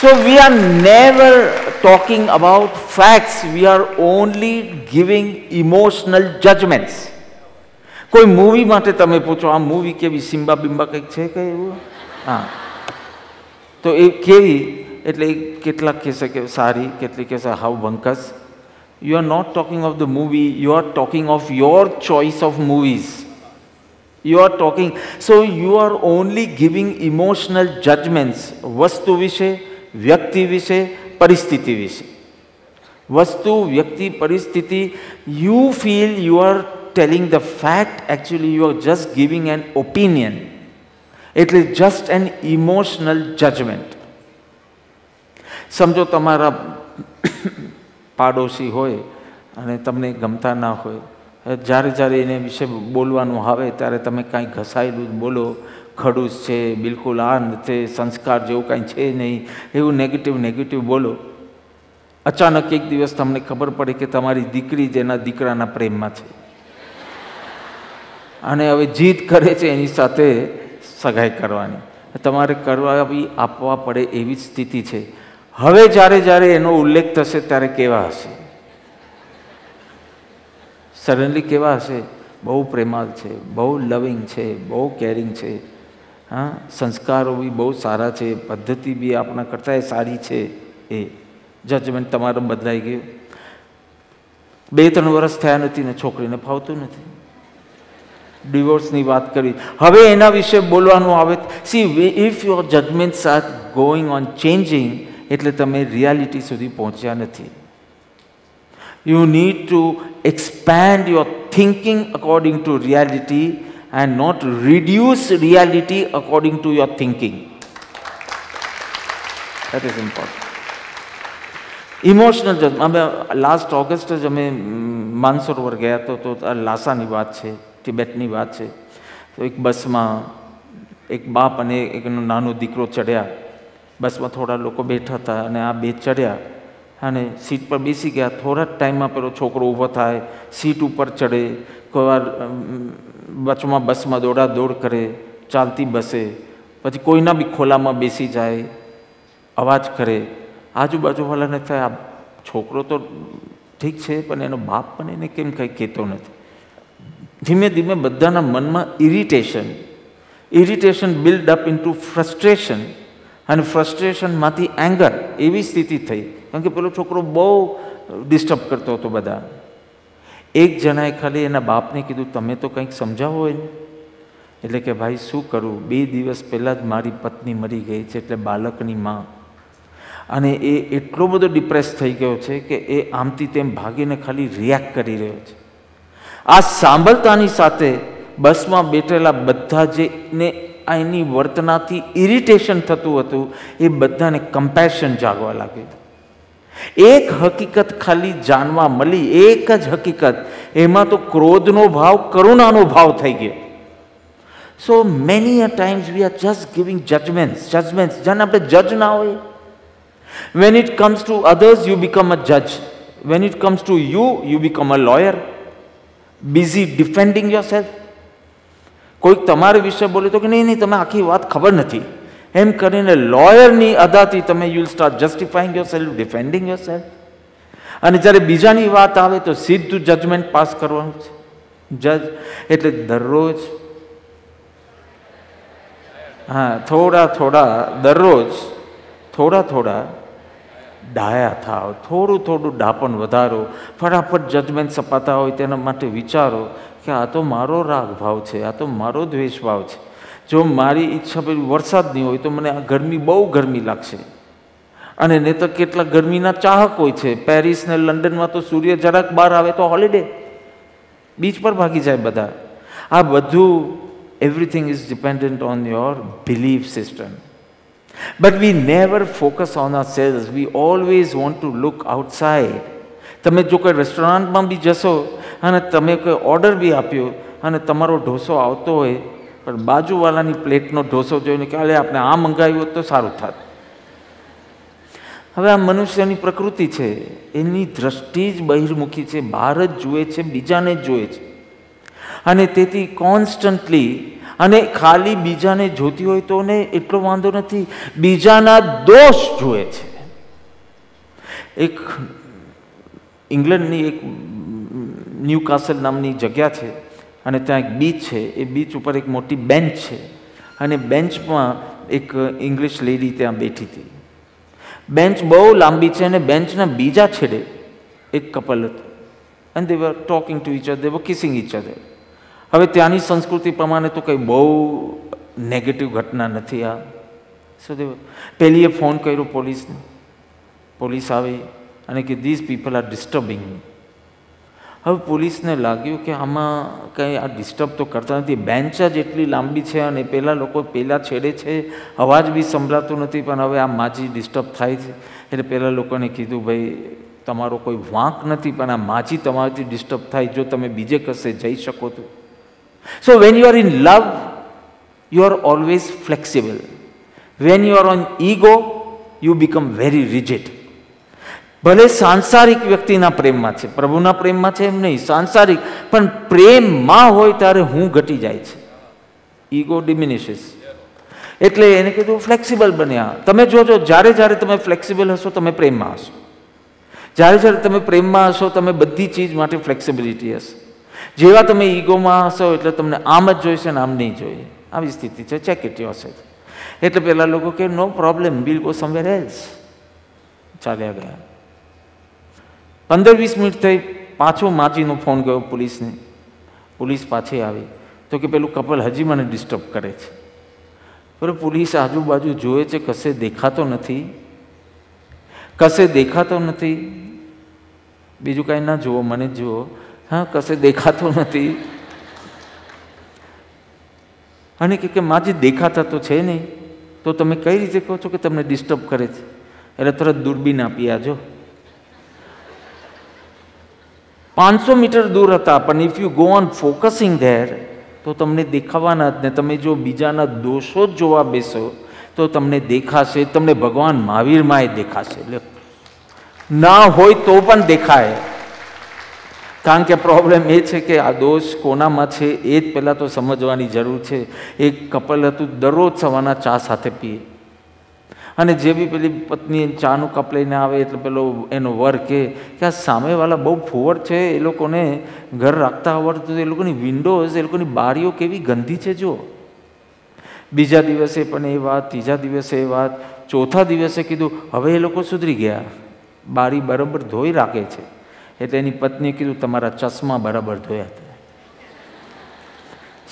Speaker 2: So we are never talking about facts we are only giving emotional judgements કોઈ મૂવી માટે તમે પૂછો, આ મૂવી કેવી સિમ્બા બિમ્બા કંઈક છે કે એવું? હા. તો એ કેવી? એટલે કેટલાક કહેશે કે સારી, કેટલીક કહેશે હાવ bunkers. You are not talking of the movie you are talking of your choice of movies you are talking so you are only giving emotional judgements વસ્તુ વિશે, વ્યક્તિ વિશે, પરિસ્થિતિ વિશે. વસ્તુ, વ્યક્તિ, પરિસ્થિતિ you feel you are telling the fact actually you are just giving an opinion એટલે જસ્ટ એન ઇમોશનલ જજમેન્ટ સમજો તમારા પાડોશી હોય અને તમને ગમતા ના હોય. જ્યારે જ્યારે એને વિશે બોલવાનું આવે ત્યારે તમે કાંઈ ઘસાયેલું જ બોલો. ખડૂસ છે, બિલકુલ આ છે, સંસ્કાર જેવું કાંઈ છે નહીં, એવું નેગેટિવ નેગેટિવ બોલો. અચાનક એક દિવસ તમને ખબર પડે કે તમારી દીકરી જેના દીકરાના પ્રેમમાં છે. અને હવે જીદ કરે છે એની સાથે સગાઈ કરવાની. તમારે કરવા આપવા પડે એવી જ સ્થિતિ છે. હવે જ્યારે જ્યારે એનો ઉલ્લેખ થશે ત્યારે કેવા હશે? સડનલી કેવા હશે? બહુ પ્રેમાળ છે, બહુ લવિંગ છે, બહુ કેરિંગ છે. હા, સંસ્કારો બી બહુ સારા છે, પદ્ધતિ બી આપણા કરતાં સારી છે એ. જજમેન્ટ તમારું બદલાઈ ગયું. બે, ત્રણ વર્ષ થયા નથી ને છોકરીને ફાવતું નથી. ડિવોર્સની વાત કરી. હવે એના વિશે બોલવાનું આવે. See if your judgements are going on changing એટલે તમે રિયાલિટી સુધી પહોંચ્યા નથી. You need to expand your thinking according to reality and not reduce reality according to your thinking that is important emotional અમે લાસ્ટ ઓગસ્ટ જ અમે માનસરોવર ગયા તો તો લાસાની વાત છે, તિબેટની વાત છે. તો એક બસમાં એક બાપ અને એકનો નાનો દીકરો ચડ્યા બસમાં થોડા લોકો બેઠા હતા અને આ બે ચડ્યા અને સીટ પર બેસી ગયા. થોડા જ ટાઈમમાં પેલો છોકરો ઊભો થાય, સીટ ઉપર ચડે કોઈ વાર બસમાં દોડા દોડ કરે, ચાલતી બસે, પછી કોઈના બી ખોલામાં બેસી જાય, અવાજ કરે. આજુબાજુવાળાને થાય, આ છોકરો તો ઠીક છે, પણ એનો બાપ પણ એને કેમ કંઈ કહેતો નથી? ધીમે ધીમે બધાના મનમાં irritation irritation build up into frustration અને ફ્રસ્ટ્રેશનમાંથી એંગર એવી સ્થિતિ થઈ. કારણ કે પેલો છોકરો બહુ ડિસ્ટર્બ કરતો હતો બધા. એક જણાએ ખાલી એના બાપને કીધું, તમે તો કંઈક સમજાવો એને એટલે કે, ભાઈ, શું કરું? બે દિવસ પહેલાં જ મારી પત્ની મરી ગઈ છે એટલે બાળકની માં. અને એ એટલો બધો ડિપ્રેસ થઈ ગયો છે કે એ આમથી તેમ ભાગીને ખાલી રિએક્ટ કરી રહ્યો છે. આ સાંભળતાની સાથે બસમાં બેઠેલા બધા જેને એની વર્તનાથી ઇરિટેશન થતું હતું, એ બધાને કમ્પેશન જાગવા લાગ્યું એક હકીકત ખાલી જાણવા મળી, એક જ હકીકત, એમાં તો ક્રોધનો ભાવ, કરુણાનો ભાવ થઈ ગયો. So many a times we are just giving judgements judgements જેને આપણે જજ ના હોય when it comes to others you become a જજ when it comes to you you become a lawyer busy defending yourself કોઈક તમારા વિશે બોલે તો કે નહીં નહીં, તમે આખી વાત ખબર નથી. એમ કરીને લોયરની અદાથી તમે you'll start justifying yourself defending yourself અને જ્યારે બીજાની વાત આવે તો સીધું જજમેન્ટ પાસ કરવાનું છે. જજ એટલે દરરોજ, હા, થોડા થોડા, દરરોજ, થોડા થોડા, ડાયા થાવ, થોડું થોડું ડાપણ વધારો, ફટાફટ જજમેન્ટ સપાતા હોય તેના માટે વિચારો કે આ તો મારો રાગ ભાવ છે, આ તો મારો દ્વેષ ભાવ છે. જો મારી ઈચ્છા પેલી વરસાદ નહીં હોય તો મને આ ગરમી બહુ ગરમી લાગશે. અને ને તો કેટલા ગરમીના ચાહક હોય છે. પેરિસ ને લંડનમાં તો સૂર્ય જરાક બહાર આવે તો હોલિડે બીચ પર ભાગી જાય બધા. આ બધું everything is dependent on your belief system but we never focus on ourselves we always want to look outside તમે જો કોઈ રેસ્ટોરન્ટમાં બી જશો અને તમે કોઈ ઓર્ડર બી આપ્યો અને તમારો ઢોસો આવતો હોય, પણ બાજુવાળાની પ્લેટનો ઢોસો જોઈને કે આપણે આ મંગાવ્યું હોત તો સારું થાત. હવે આ મનુષ્યની પ્રકૃતિ છે, એની દ્રષ્ટિ જ બહિર્મુખી છે, બહાર જ જુએ છે, બીજાને જ જુએ છે. અને તેથી કોન્સ્ટન્ટલી અને ખાલી બીજાને જોતી હોય તો ને એટલો વાંધો નથી, બીજાના દોષ જુએ છે. એક ઇંગ્લેન્ડની એક ન્યૂ કાસલ નામની જગ્યા છે અને ત્યાં એક બીચ છે. એ બીચ ઉપર એક મોટી બેન્ચ છે અને બેન્ચમાં એક ઇંગ્લિશ લેડી ત્યાં બેઠી હતી. બેન્ચ બહુ લાંબી છે અને બેન્ચના બીજા છેડે એક કપલ હતું. અને they talking to each other they kissing each other હવે ત્યાંની સંસ્કૃતિ પ્રમાણે તો કંઈ બહુ નેગેટિવ ઘટના નથી આ. શું દેવ પહેલીએ ફોન કર્યો પોલીસને. પોલીસ આવી. અને કે ધીઝ પીપલ આર ડિસ્ટર્બિંગ હવે પોલીસને લાગ્યું કે આમાં કંઈ આ ડિસ્ટર્બ તો કરતા નથી. બેન્ચ જ એટલી લાંબી છે અને પહેલાં લોકો પહેલાં છેડે છે. અવાજ બી સંભળાતો નથી, પણ હવે આ માજી ડિસ્ટર્બ થાય છે. એટલે પહેલાં લોકોને કીધું, ભાઈ, તમારો કોઈ વાંક નથી, પણ આ માજી તમારાથી ડિસ્ટર્બ થાય. જો તમે બીજે કશે જઈ શકો તો. So when you are in love you are always flexible when you are on ego you become very rigid ભલે સાંસારિક વ્યક્તિના પ્રેમમાં છે, પ્રભુના પ્રેમમાં છે એમ નહીં, સાંસારિક, પણ પ્રેમમાં હોય ત્યારે હું ઘટી જાય છે. ઈગો ડિમિનિશિસ એટલે એને કીધું ફ્લેક્સિબલ બન્યા. તમે જોજો, જ્યારે જ્યારે તમે ફ્લેક્સિબલ હશો, તમે પ્રેમમાં હશો. જ્યારે જ્યારે તમે પ્રેમમાં હશો, તમે બધી ચીજ માટે ફ્લેક્સિબિલિટી હશે. જેવા તમે ઈગોમાં હશો, એટલે તમને આમ જ જોઈશે ને આમ નહીં જોઈએ. આવી સ્થિતિ છે ચેક ઇટ યોર એટલે પેલા લોકો કે no problem will go somewhere else ચાલ્યા ગયા. પંદર વીસ મિનિટ થઈ પાછો માજીનો ફોન ગયો પોલીસને. પોલીસ પાછી આવી. તો કે પેલું કપલ હજી મને ડિસ્ટર્બ કરે છે. પણ પોલીસ આજુબાજુ જોવે છે કશે દેખાતો નથી. કશે દેખાતો નથી. બીજું કાંઈ ના જુઓ, મને જુઓ. હા, કશે દેખાતો નથી. અને કે કે માજી દેખાતા તો છે નહીં. તો તમે કઈ રીતે કહો છો કે તમને ડિસ્ટર્બ કરે છે? એટલે તરત દૂરબીન આપી આજો. પાંચસો મીટર દૂર હતા, પણ if you go on focusing there તો તમને દેખાવાના જ ને, તમે જો બીજાના દોષો જ જોવા બેસો, તો તમને દેખાશે, તમને ભગવાન મહાવીરમાં દેખાશે. ના હોય તો પણ દેખાય. કારણ કે પ્રોબ્લેમ એ છે કે આ દોષ કોનામાં છે, એ જ પહેલાં તો સમજવાની જરૂર છે. એક કપલ હતું, દરરોજ સવારના ચા સાથે પીએ. અને જે બી પેલી પત્ની ચાનું કપ લઈને આવે, એટલે પેલો એનો વર કે આ સામેવાળા બહુ ફોવર છે, એ લોકોને ઘર રાખતા આવડતું એ લોકોની વિન્ડોઝ એ લોકોની બારીઓ કેવી ગંદી છે જો બીજા દિવસે પણ એ વાત, ત્રીજા દિવસે એ વાત, ચોથા દિવસે કીધું, હવે એ લોકો સુધરી ગયા. બારી બરાબર ધોઈ રાખે છે. એટલે એની પત્નીએ કીધું, તમારા ચશ્મા બરાબર ધોયા હતા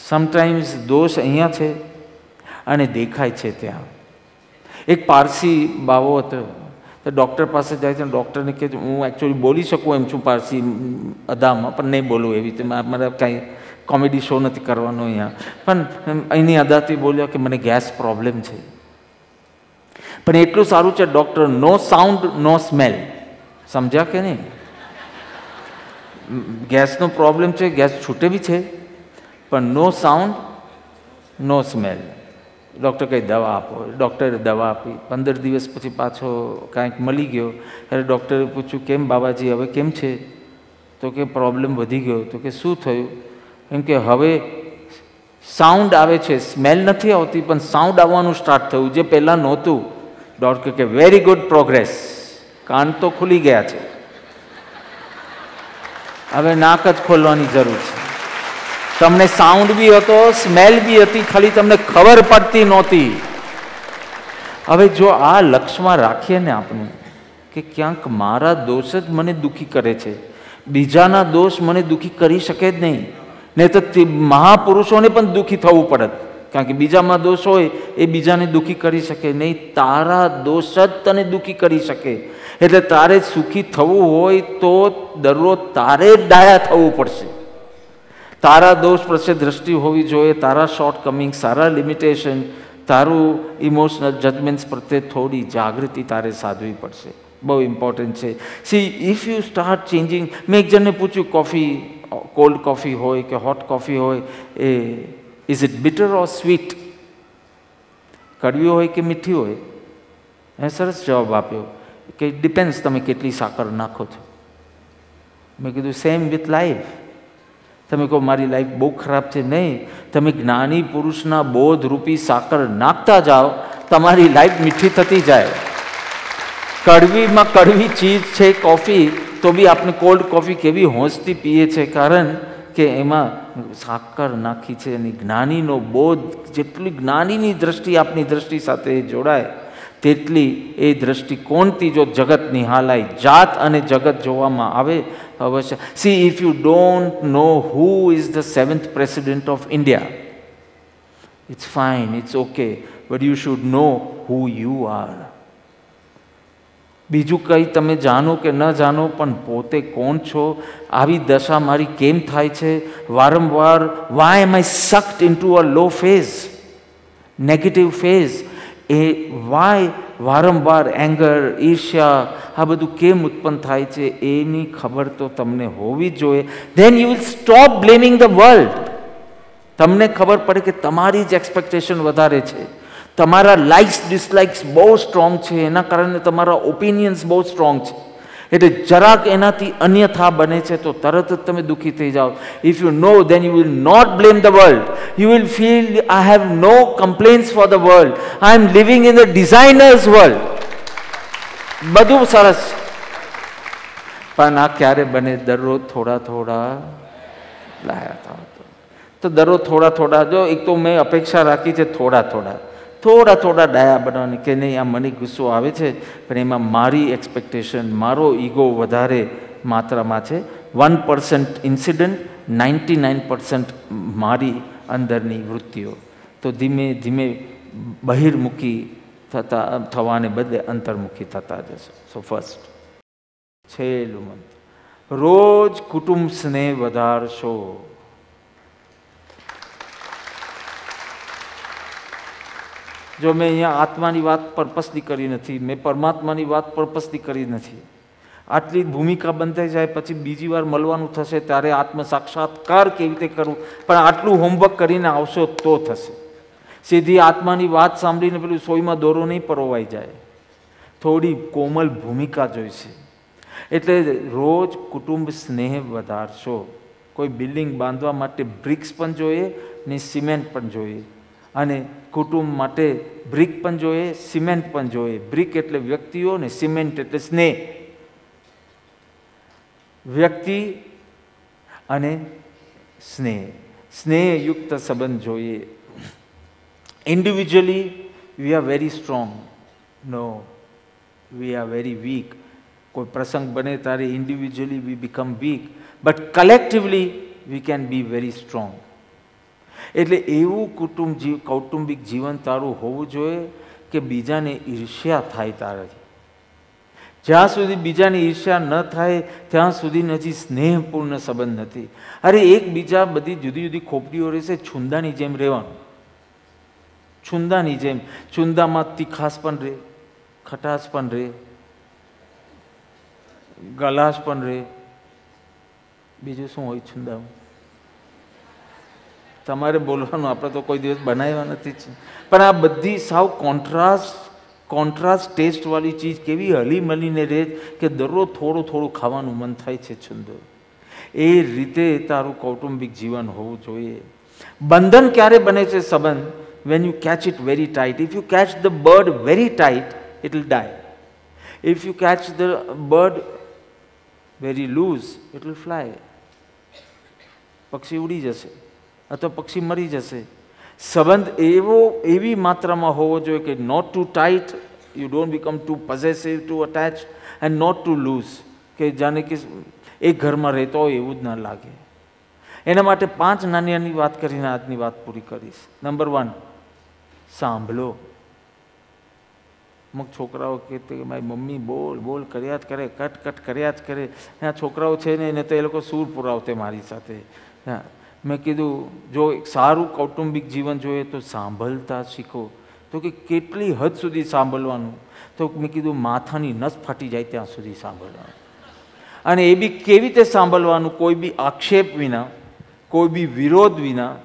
Speaker 2: સમટાઈમ્સ દોષ અહીંયા છે અને દેખાય છે ત્યાં. એક પારસી બાવો હતો. તો ડૉક્ટર પાસે જાય છે ડૉક્ટરને કહે છે, હું એકચ્યુઅલી બોલી શકું એમ છું પારસી અદામાં પણ નહીં બોલું એવી રીતે. મારે કાંઈ કોમેડી શો નથી કરવાનો અહીંયા. પણ અહીંની અદાથી બોલ્યો કે, મને ગેસ પ્રોબ્લેમ છે. પણ એટલું સારું છે doctor no sound no smell સમજ્યા કે નહીં? ગેસનો પ્રોબ્લેમ છે, ગેસ છૂટે બી છે, પણ no sound no smell doctor કંઈ દવા આપો. ડૉક્ટરે દવા આપી. પંદર દિવસ પછી પાછો કાંઈક મળી ગયો. ત્યારે ડૉક્ટરે પૂછ્યું, કેમ બાબાજી, હવે કેમ છે? તો કે, પ્રોબ્લેમ વધી ગયો. તો કે, શું થયું? એમ કે, હવે સાઉન્ડ આવે છે. સ્મેલ નથી આવતી, પણ સાઉન્ડ આવવાનું સ્ટાર્ટ થયું, જે પહેલાં નહોતું. ડૉક્ટર કે વેરી ગુડ પ્રોગ્રેસ કાન તો ખુલી ગયા છે. હવે નાક જ ખોલવાની જરૂર છે. તમને સાઉન્ડ બી હતો સ્મેલ બી હતી, ખાલી તમને ખબર પડતી નહોતી. હવે જો આ લક્ષમાં રાખીએ ને આપણે, કે ક્યાંક મારા દોષ જ મને દુઃખી કરે છે, બીજાના દોષ મને દુઃખી કરી શકે જ નહીં નહીં તો મહાપુરુષોને પણ દુઃખી થવું પડત કારણ કે બીજામાં દોષ હોય, એ બીજાને દુઃખી કરી શકે નહીં, તારા દોષ જ તને દુઃખી કરી શકે. એટલે તારે સુખી થવું હોય તો દરરોજ તારે જ ડાયા થવું પડશે. તારા દોષ પ્રત્યે દ્રષ્ટિ હોવી જોઈએ, તારા શોર્ટ કમિંગ સારા લિમિટેશન તારું ઇમોશનલ જજમેન્ટ્સ પ્રત્યે થોડી જાગૃતિ તારે સાધવી પડશે. બહુ ઇમ્પોર્ટન્ટ છે. See if you start changing મેં એક જણને પૂછ્યું કોફી કોલ્ડ કોફી હોય કે હોટ કોફી હોય, એ is it bitter or sweet કડવી હોય કે મીઠી હોય? એ સરસ જવાબ આપ્યો કે ડિપેન્ડ્સ તમે કેટલી સાકર નાખો છો. મેં કીધું સેમ વિથ લાઈફ તમે કહો, મારી લાઈફ બહુ ખરાબ છે. નહીં. તમે જ્ઞાની પુરુષના બોધરૂપી સાકર નાખતા જાઓ, તમારી લાઈફ મીઠી થતી જાય. કડવીમાં કડવી ચીજ છે કોફી તો બી આપણે કોલ્ડ કોફી કેવી હોંશથી પીએ છે? કારણ કે એમાં સાકર નાખી છે અને જ્ઞાનીનો બોધ જેટલી જ્ઞાનીની દ્રષ્ટિ આપની દ્રષ્ટિ સાથે જોડાય તેટલી એ દ્રષ્ટિકોણથી જો જગત નિહાલાય, જાત અને જગત જોવામાં આવે અવશ્ય. See if you don't know who is the seventh president of India it's fine it's okay but you should know who you are બીજું કંઈ તમે જાણો કે ન જાણો, પણ પોતે કોણ છો? આવી દશા મારી કેમ થાય છે? વારંવાર why am I સક્ટ in to a low phase negative phase A why વારંવાર એંગર ઈર્ષ્યા, આ બધું કેમ ઉત્પન્ન થાય છે એની ખબર તો તમને હોવી જોઈએ. Then you will stop blaming the world તમને ખબર પડે કે તમારી જ એક્સપેક્ટેશન વધારે છે. તમારા લાઇક્સ ડિસલાઇક્સ બહુ સ્ટ્રોંગ છે. એના કારણે તમારા ઓપિનિયન્સ બહુ સ્ટ્રોંગ છે. એટલે જરાક એનાથી અન્યથા બને છે તો તરત જ તમે દુઃખી થઈ જાઓ. If you know then you will not blame the world you will feel I have no complaints for the world I am living in the designer's world બધું સરસ. પણ આ ક્યારે બને? દરરોજ થોડા થોડા લાયા થાવ તો દરરોજ થોડા થોડા જો, એક તો મેં અપેક્ષા રાખી છે થોડા થોડા. થોડા થોડા ડાયા બનાવવાની કે નહીં, આ મને ગુસ્સો આવે છે, પણ એમાં મારી એક્સપેક્ટેશન મારો ઈગો વધારે માત્રામાં છે. One percent incident ninety nine percent મારી અંદરની વૃત્તિઓ. તો ધીમે ધીમે બહિર્મુખી થતા, થવાને બદલે અંતર્મુખી થતા જશે. સો ફર્સ્ટ છેલ્લું મંત્ર. રોજ કુટુંબ સ્નેહ વધારશો. જો મેં અહીંયા આત્માની વાત પર્પસની કરી નથી, મેં પરમાત્માની વાત પર્પસની કરી નથી, આટલી ભૂમિકા બંધાઈ જાય, પછી બીજી વાર મળવાનું થશે, ત્યારે આત્મ સાક્ષાત્કાર કેવી રીતે કરવું? પણ આટલું હોમવર્ક કરીને આવશો તો થશે. સીધી આત્માની વાત સાંભળીને પેલું સોયમાં દોરો નહીં પરોવાઈ જાય. થોડી કોમલ ભૂમિકા જોઈશે. એટલે રોજ કુટુંબ સ્નેહ વધારશો. કોઈ બિલ્ડિંગ બાંધવા માટે બ્રિક્સ પણ જોઈએ ને સિમેન્ટ પણ જોઈએ. અને કુટુંબ માટે બ્રિક પણ જોઈએ, સિમેન્ટ પણ જોઈએ. બ્રિક એટલે વ્યક્તિઓ ને સિમેન્ટ એટલે સ્નેહ. વ્યક્તિ અને સ્નેહ. સ્નેહયુક્ત સંબંધ જોઈએ. Individually we are very strong no we are very weak કોઈ પ્રસંગ બને ત્યારે individually we become weak but collectively we can be very strong એટલે એવું કુટુંબ જીવ, કૌટુંબિક જીવન તારું હોવું જોઈએ કે બીજાને ઈર્ષ્યા થાય તારાથી. જ્યાં સુધી બીજાની ઈર્ષ્યા ન થાય, ત્યાં સુધી હજી સ્નેહપૂર્ણ સંબંધ નથી. અરે એકબીજા બધી જુદી જુદી ખોપડીઓ રહેશે, છુંદાની જેમ રહેવાનું. છુંદાની જેમ. છુંદામાં તીખાસ પણ રહે ખટાશ પણ રહે ગલાશ પણ રહે બીજું શું હોય છુંદામાં? તમારે બોલવાનું, આપણે તો કોઈ દિવસ બનાવ્યા નથી જ. પણ આ બધી સાવ કોન્ટ્રાસ્ટ કોન્ટ્રાસ્ટ ટેસ્ટવાળી ચીજ કેવી હલીમલીને રહે કે દરરોજ થોડું થોડું ખાવાનું મન થાય છે છુંદો. એ રીતે તારું કૌટુંબિક જીવન હોવું જોઈએ. બંધન ક્યારે બને છે સંબંધ? When you catch it very tight if you catch the bird very tight it die if you catch the bird very loose it will fly પક્ષી ઉડી જશે. અથવા પક્ષી મરી જશે. સંબંધ એવો, એવી માત્રામાં હોવો જોઈએ કે not too tight you don't become too possessive too attach and not too loose કે જાણે કે એક ઘરમાં રહેતો હોય એવું જ ના લાગે. એના માટે પાંચ નાની નાની વાત કરીને આજની વાત પૂરી કરીશ. નંબર વન સાંભળો. અમુક છોકરાઓ કે મારી મમ્મી બોલ બોલ, કર્યા જ કરે, કટ કટ કર્યા જ કરે. આ છોકરાઓ છે ને, એને તો એ લોકો સૂર પુરાવતે મારી સાથે. હા. મેં કીધું, જો એક સારું કૌટુંબિક જીવન જોઈએ તો સાંભળતા શીખો. તો કે કેટલી હદ સુધી સાંભળવાનું? તો મેં કીધું, માથાની નસ ફાટી જાય ત્યાં સુધી સાંભળવાનું. અને એ બી કેવી રીતે સાંભળવાનું? કોઈ બી આક્ષેપ વિના, કોઈ બી વિરોધ વિના,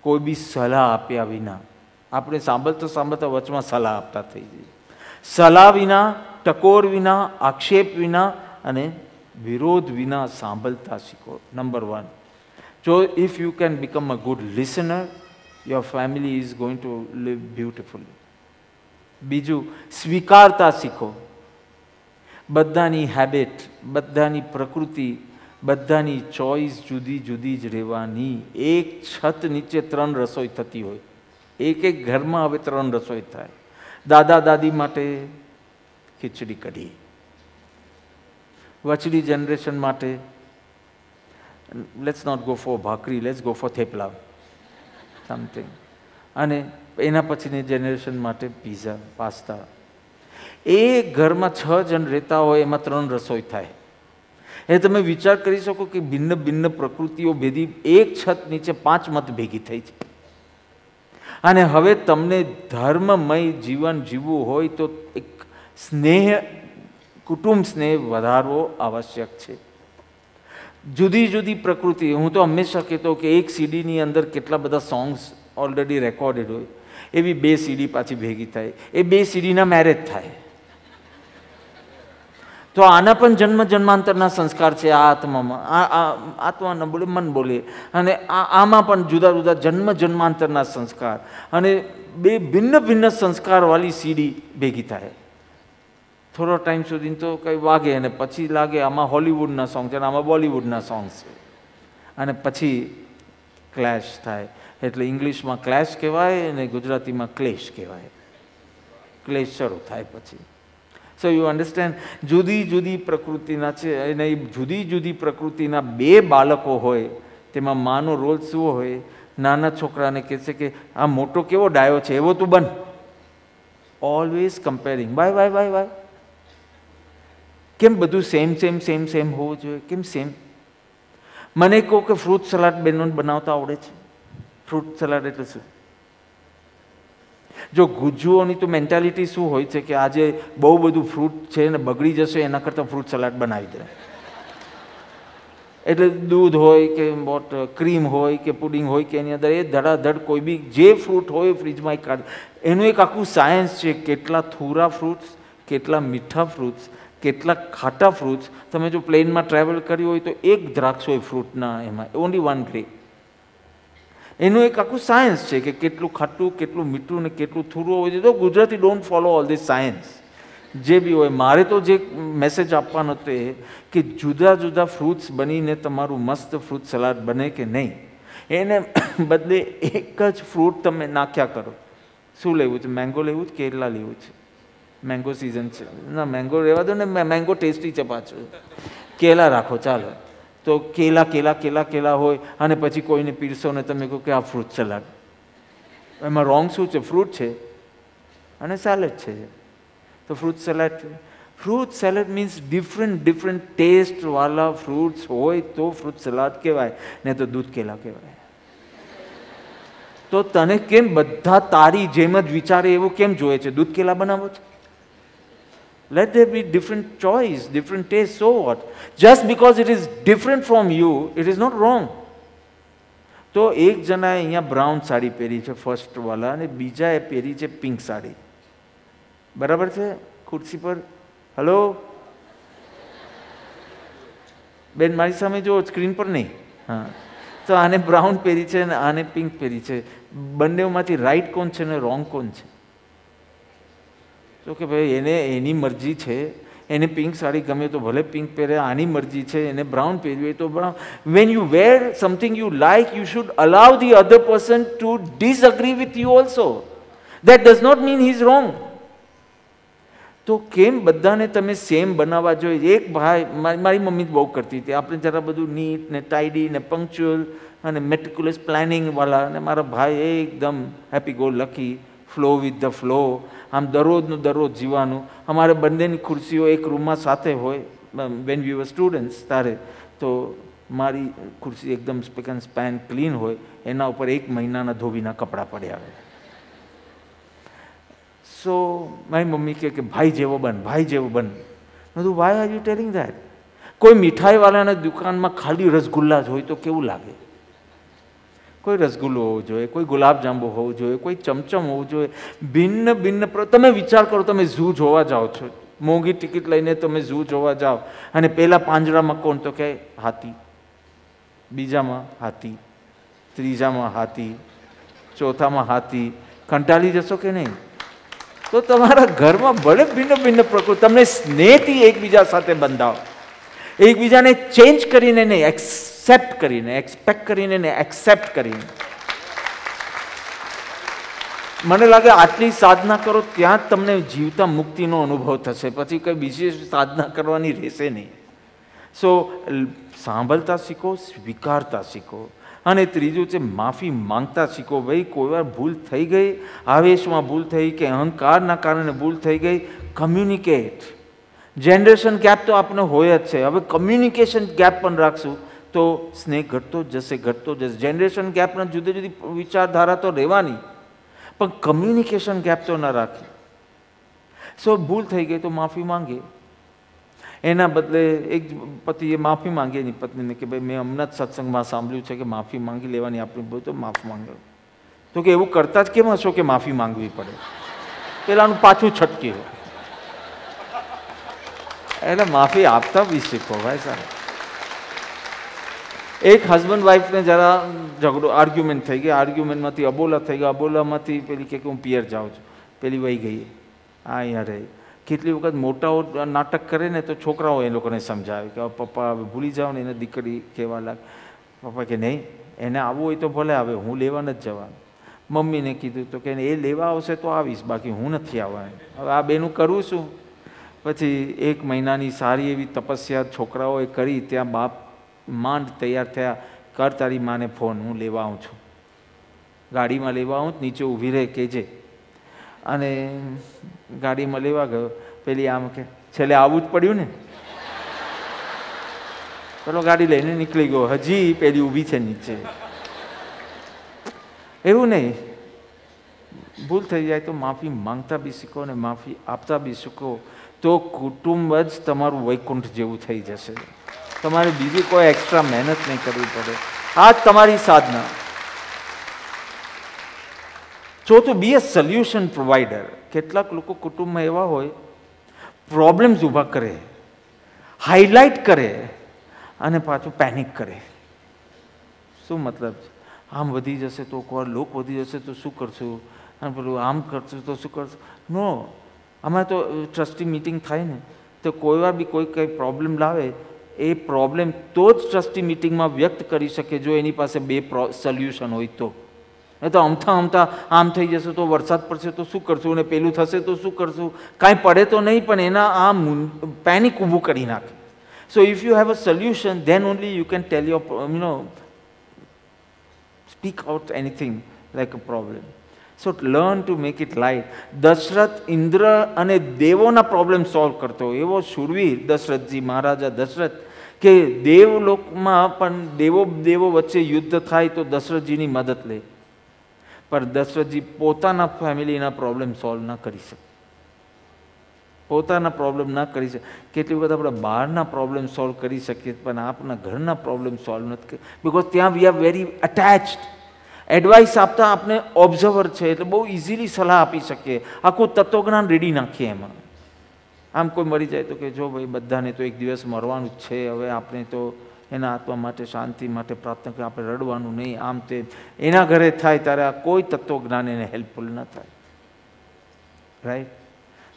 Speaker 2: કોઈ બી સલાહ આપ્યા વિના. આપણે સાંભળતા સાંભળતા વચમાં સલાહ આપતા થઈ જઈએ. સલાહ વિના, ટકોર વિના, આક્ષેપ વિના અને વિરોધ વિના સાંભળતા શીખો. Number one. So, if you can become a good listener, your family is going to live beautifully. બીજું સ્વીકારતા શીખો બધાની હેબિટ બધાની પ્રકૃતિ બધાની ચોઈસ જુદી જુદી જ રહેવાની એક છત નીચે ત્રણ રસોઈ થતી હોય એક એક ઘરમાં હવે ત્રણ રસોઈ થાય દાદા દાદી માટે ખીચડી કઢી વચડી જનરેશન માટે let's not go for bhakhri let's go for thepla something અને એના પછીની જનરેશન માટે પીઝા પાસ્તા એ ઘરમાં છ જણ રહેતા હોય, એમાં ત્રણ રસોઈ થાય. એ તમે વિચાર કરી શકો કે ભિન્ન ભિન્ન પ્રકૃતિઓ ભેદી એક છત નીચે પાંચ મત ભેગી થઈ છે. અને હવે તમને ધર્મમય જીવન જીવવું હોય તો એક સ્નેહ, કુટુંબ સ્નેહ વધારવો આવશ્યક છે. જુદી જુદી પ્રકૃતિ. હું તો હંમેશા કહેતો કે એક સીડીની અંદર કેટલા બધા સોંગ્સ ઓલરેડી રેકોર્ડેડ હોય, એવી બે સીડી પાછી ભેગી થાય. એ બે સીડીના મેરેજ થાય. તો આના પણ જન્મ જન્માંતરના સંસ્કાર છે આ આત્મામાં. આ આત્મા ન બોલે, મન બોલે. અને આ, આમાં પણ જુદા જુદા જન્મ જન્માંતરના સંસ્કાર. અને બે ભિન્ન ભિન્ન સંસ્કારવાળી સીડી ભેગી થાય. થોડો ટાઈમ સુધી તો કંઈ વાગે અને પછી લાગે આમાં હોલિવૂડના સોંગ છે અને આમાં બોલિવૂડના સોંગ છે. અને પછી ક્લેશ થાય. એટલે ઇંગ્લિશમાં ક્લેશ કહેવાય અને ગુજરાતીમાં ક્લેશ કહેવાય. ક્લેશ શરૂ થાય પછી. સો યુ અન્ડરસ્ટેન્ડ જુદી જુદી પ્રકૃતિના છે અને એ જુદી જુદી પ્રકૃતિના બે બાળકો હોય, તેમાં માનો રોલ શું હોય? નાના છોકરાને કહે છે કે, આ મોટો કેવો ડાયો છે? એવો તું બન. Always comparing bye bye bye bye કેમ બધું સેમ સેમ સેમ સેમ હોવું જોઈએ? કેમ સેમ મને કહો કે ફ્રૂટ સલાડ બેનોને બનાવતા આવડે છે? ફ્રૂટ સલાડ એટલે શું? જો ગુજ્જુઓની તો મેન્ટાલિટી શું હોય છે કે આજે બહુ બધું ફ્રૂટ છે ને બગડી જશે, એના કરતાં ફ્રૂટ સલાડ બનાવી દે. એટલે દૂધ હોય કે બોટ ક્રીમ હોય કે પુડિંગ હોય કે એની અંદર, એ ધડાધડ કોઈ બી જે ફ્રૂટ હોય ફ્રીજમાં કાઢ એનું એક આખું સાયન્સ છે કેટલા થોરા ફ્રૂટ્સ કેટલા મીઠા ફ્રૂટ્સ કેટલા ખાટા ફ્રૂટ્સ તમે જો પ્લેનમાં ટ્રાવેલ કર્યું હોય તો એક દ્રાક્ષ હોય ફ્રૂટના એમાં ઓનલી વન ગ્રે એનું એક આખું સાયન્સ છે કે કેટલું ખાટું, કેટલું મીઠું ને કેટલું થૂરું હોય છે. તો Gujarati don't follow all this science જે બી હોય, મારે તો જે મેસેજ આપવાનો હતો એ કે જુદા જુદા ફ્રૂટ્સ બનીને તમારું મસ્ત ફ્રૂટ સલાડ બને કે નહીં, એને બદલે એક જ ફ્રૂટ તમે નાખ્યા કરો. શું લેવું છે? મેંગો લેવું છે કેરલા લેવું છે? મેંગો સિઝન છે. ના મેંગો રહેવા દો ને મેંગો ટેસ્ટી છે પાછું. કેલા રાખો, ચાલો. તો કેલા કેલા કેલા કેલા હોય અને પછી કોઈને પીરસો ને તમે કહો કે આ ફ્રૂટ સલાડ એમાં રોંગ શું છે? ફ્રૂટ છે. અને સેલેડ છે. તો fruit salad fruit salad means different different ટેસ્ટવાળા fruits હોય તો ફ્રૂટ સલાડ કહેવાય, ને તો દૂધ કેલા કહેવાય. તો તને કેમ બધા તારી જેમ જ વિચારે, એવું કેમ જોઈએ છે? દૂધ કેલા બનાવો છે? Let there be different choice, different taste, so what? Just because it is different from you, it is not wrong. તો એક જણાએ અહીંયા બ્રાઉન સાડી પહેરી છે ફર્સ્ટવાળા અને બીજાએ પહેરી છે પિંક સાડી. બરાબર છે? ખુરશી પર. હલો બેન, મારી સામે જો સ્ક્રીન પર નહીં. હા. તો આને બ્રાઉન પહેરી છે અને આને પિંક પહેરી છે. બંનેમાંથી રાઈટ કોણ છે ને રોંગ કોણ છે? તો કે ભાઈ એને એની મરજી છે, એને પિંક સાડી ગમે તો ભલે પિંક પહેરે, આની મરજી છે, એને બ્રાઉન પહેરવી હોય તો brown. When you wear something you like you should allow the other person to disagree with you also that does not mean his wrong તો કેમ બધાને તમે સેમ બનાવવા જોઈએ? એક ભાઈ મારી મમ્મી બહુ કરતી હતી. આપણે જરા બધું નીટ ને ટાઈડી ને પંક્ચ્યુઅલ અને મેટિક્યુલસ પ્લાનિંગવાળા અને મારા ભાઈ એકદમ happy go lucky flow with the flow આમ દરરોજનું દરરોજ જીવાનું અમારે બંનેની ખુરશીઓ એક રૂમમાં સાથે હોય. વેન વી વર સ્ટુડન્ટ્સ તારે તો મારી ખુરશી એકદમ સ્પેક એન્ડ સ્પેન ક્લીન હોય. એના ઉપર એક મહિનાના ધોબીના કપડાં પડ્યા આવે સો મારી મમ્મી કહે કે, ભાઈ જેવો બન, ભાઈ જેવો બન. બધું why are you telling that કોઈ મીઠાઈવાળાના દુકાનમાં ખાલી રસગુલ્લા જ હોય તો કેવું લાગે? કોઈ રસગુલ્લો હોવો જોઈએ, કોઈ ગુલાબજાંબુ હોવું જોઈએ, કોઈ ચમચમ હોવું જોઈએ. ભિન્ન ભિન્ન તમે વિચાર કરો, તમે ઝૂ જોવા જાઓ છો. મોંઘી ટિકિટ લઈને તમે ઝૂ જોવા જાઓ. અને પહેલાં પાંજરામાં કોણ તો કે? હાથી. બીજામાં હાથી. ત્રીજામાં હાથી. ચોથામાં હાથી. કંટાળી જશો કે નહીં? તો તમારા ઘરમાં ભલે ભિન્ન ભિન્ન પ્રકૃતિ, તમને સ્નેહથી એકબીજા સાથે બંધાવો. એકબીજાને ચેન્જ કરીને નહીં એક્સેપ્ટ કરીને એક્સપેક્ટ કરીને ને એક્સેપ્ટ કરીને. મને લાગે આટલી સાધના કરો ત્યાં જ તમને જીવતા મુક્તિનો અનુભવ થશે. પછી કંઈ બીજી સાધના કરવાની રહેશે નહીં. સો સાંભળતા શીખો, સ્વીકારતા શીખો. અને ત્રીજું છે, માફી માંગતા શીખો. ભાઈ, કોઈ વાર ભૂલ થઈ ગઈ? આવેશમાં ભૂલ થઈ કે અહંકારના કારણે ભૂલ થઈ ગઈ? કમ્યુનિકેટ જનરેશન ગેપ તો આપણે હોય જ છે. હવે કમ્યુનિકેશન ગેપ પણ રાખશું. તો સ્નેહ ઘટતો જશે ઘટતો જશે. જનરેશન ગેપના જુદી જુદી વિચારધારા તો રહેવાની, પણ કમ્યુનિકેશન ગેપ તો ન રાખે. સો ભૂલ થઈ ગઈ તો માફી માંગે એના બદલે એક પતિએ માફી માંગી, એની પત્નીને કે ભાઈ, મેં હમણાં જ સત્સંગમાં સાંભળ્યું છે કે માફી માંગી લેવાની આપણી ભૂલ તો માફ માંગ્યો તો કે એવું કરતા જ કેમ હશો કે માફી માંગવી પડે? પેલાનું પાછું છટકી એટલે માફી આપતા બી શીખો ભાઈ સાહેબ. એક હસબન્ડ વાઈફને જરા ઝઘડો આર્ગ્યુમેન્ટ થઈ ગયા આર્ગ્યુમેન્ટમાંથી અબોલા થઈ ગયા. અબોલામાંથી પેલી કે હું પિયર જાઉં છું. પેલી વહી ગઈ. આ અહીંયા રહી. કેટલી વખત મોટાઓ નાટક કરે ને તો છોકરાઓ એ લોકોને સમજાવે કે પપ્પા, હવે ભૂલી જાઓ ને એને દીકરી કહેવા લાગે પપ્પા કે, નહીં, એને આવવું હોય તો ભલે આવે. હું લેવા નથી જવાનું. મમ્મીને કીધું તો કે, એ લેવા આવશે તો આવીશ. બાકી હું નથી આવવાનું. હવે આ બેનું કરું શું પછી એક મહિનાની સારી એવી તપસ્યા છોકરાઓએ કરી. ત્યાં બાપ માંડ તૈયાર થયા, કર તારી માને ફોન, હું લેવા આવું છું. ગાડીમાં લેવા આવું, નીચે ઊભી રહે, કહેજે. અને ગાડીમાં લેવા ગયો, પેલી આમ કે, છેલ્લે આવવું જ પડ્યું ને? પેલો ગાડી લઈને નીકળી ગયો, હજી પેલી ઊભી છે નીચે. એવું નહીં. ભૂલ થઈ જાય તો માફી માંગતા બી શીખો અને માફી આપતા બી શીખો. તો કુટુંબ જ તમારું વૈકુંઠ જેવું થઈ જશે. તમારે બીજી કોઈ એક્સ્ટ્રા મહેનત નહીં કરવી પડે. આ જ તમારી સાધના. ચોથું બી અ સોલ્યુશન પ્રોવાઈડર કેટલાક લોકો કુટુંબમાં એવા હોય પ્રોબ્લેમ્સ ઊભા કરે હાઇલાઇટ કરે, અને પાછું પેનિક કરે. શું મતલબ છે? આમ વધી જશે તો કોઈ લોક વધી જશે તો શું કરશું? અને પેલું આમ કરશું તો શું કરશું? નો આમાં તો ટ્રસ્ટી મિટિંગ થાય ને, તો કોઈ વાર બી કોઈ કંઈ પ્રોબ્લેમ લાવે એ પ્રોબ્લેમ તો જ ટ્રસ્ટી મિટિંગમાં વ્યક્ત કરી શકે જો એની પાસે બે સોલ્યુશન હોય તો. એ તો અમથા અમથા આમ થઈ જશે તો વરસાદ પડશે તો શું કરશું અને પેલું થશે તો શું કરશું? કાંઈ પડે તો નહીં, પણ એના આ પેનિક ઊભું કરી નાખે. So if you have a solution then only you can tell your you know speak out anything like a problem so learn to make it light. Dasharath Indra અને દેવોના પ્રોબ્લેમ સોલ્વ કરતો એવો શુરવીર દશરથજી, મહારાજા દશરથ કે દેવલોકમાં પણ દેવો દેવો વચ્ચે યુદ્ધ થાય તો દશરથજીની મદદ લે. પણ દશરથજી પોતાના ફેમિલીના પ્રોબ્લેમ સોલ્વ ન કરી શકે. પોતાના પ્રોબ્લેમ ના કરી શકે. કેટલી વખત આપણે બહારના પ્રોબ્લેમ સોલ્વ કરી શકીએ, પણ આપણા ઘરના પ્રોબ્લેમ સોલ્વ નથી કરી. બિકોઝ ત્યાં we are very attached advice આપતા આપણે ઓબ્ઝર્વર છે, એટલે બહુ ઇઝીલી સલાહ આપી શકીએ. આખું તત્વજ્ઞાન રેડી નાખીએ એમાં. આમ કોઈ મરી જાય તો કે જો ભાઈ, બધાને તો એક દિવસ મરવાનું જ છે. હવે આપણે તો એના આત્મા માટે, શાંતિ માટે પ્રાર્થના કરી આપણે રડવાનું નહીં. આમ તે એના ઘરે થાય ત્યારે આ કોઈ તત્વજ્ઞાન એને હેલ્પફુલ ન થાય. રાઈટ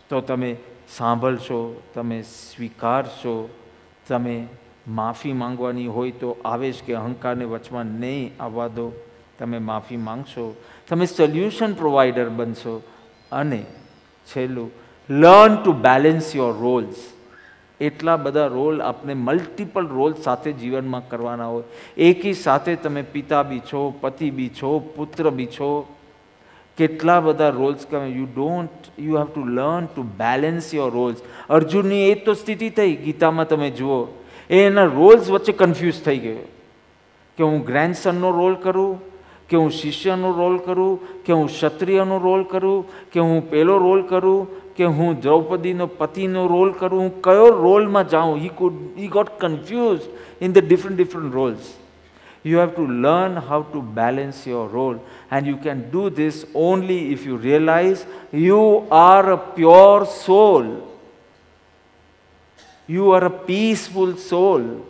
Speaker 2: તો તમે સાંભળશો, તમે સ્વીકારશો, તમે માફી માંગવાની હોય તો આવેશ કે અહંકારને વચમાં નહીં આવવા દો. તમે માફી માંગશો. તમે સોલ્યુશન પ્રોવાઈડર બનશો. અને છેલ્લું learn to balance your roles એટલા બધા રોલ આપણે મલ્ટિપલ રોલ સાથે જીવનમાં કરવાના હોય. એકી સાથે તમે પિતા બી છો, પતિ બી છો, પુત્ર બી છો. કેટલા બધા રોલ્સ તમે you don't you have to learn to balance your roles અર્જુનની એ તો સ્થિતિ થઈ, ગીતામાં તમે જુઓ. એ એના રોલ્સ વચ્ચે કન્ફ્યુઝ થઈ ગયો. કે હું ગ્રેન્ડસનનો રોલ કરું, કે હું શિષ્યનો રોલ કરું, કે હું ક્ષત્રિયનો રોલ કરું, કે હું પેલો રોલ કરું કે હું દ્રૌપદીનો પતિનો રોલ કરું હું કયો રોલમાં જાઉં he could he got confuse in the different different roles You have to learn how to balance your role, and you can do this only if you realize you are a pure soul. You are a peaceful soul.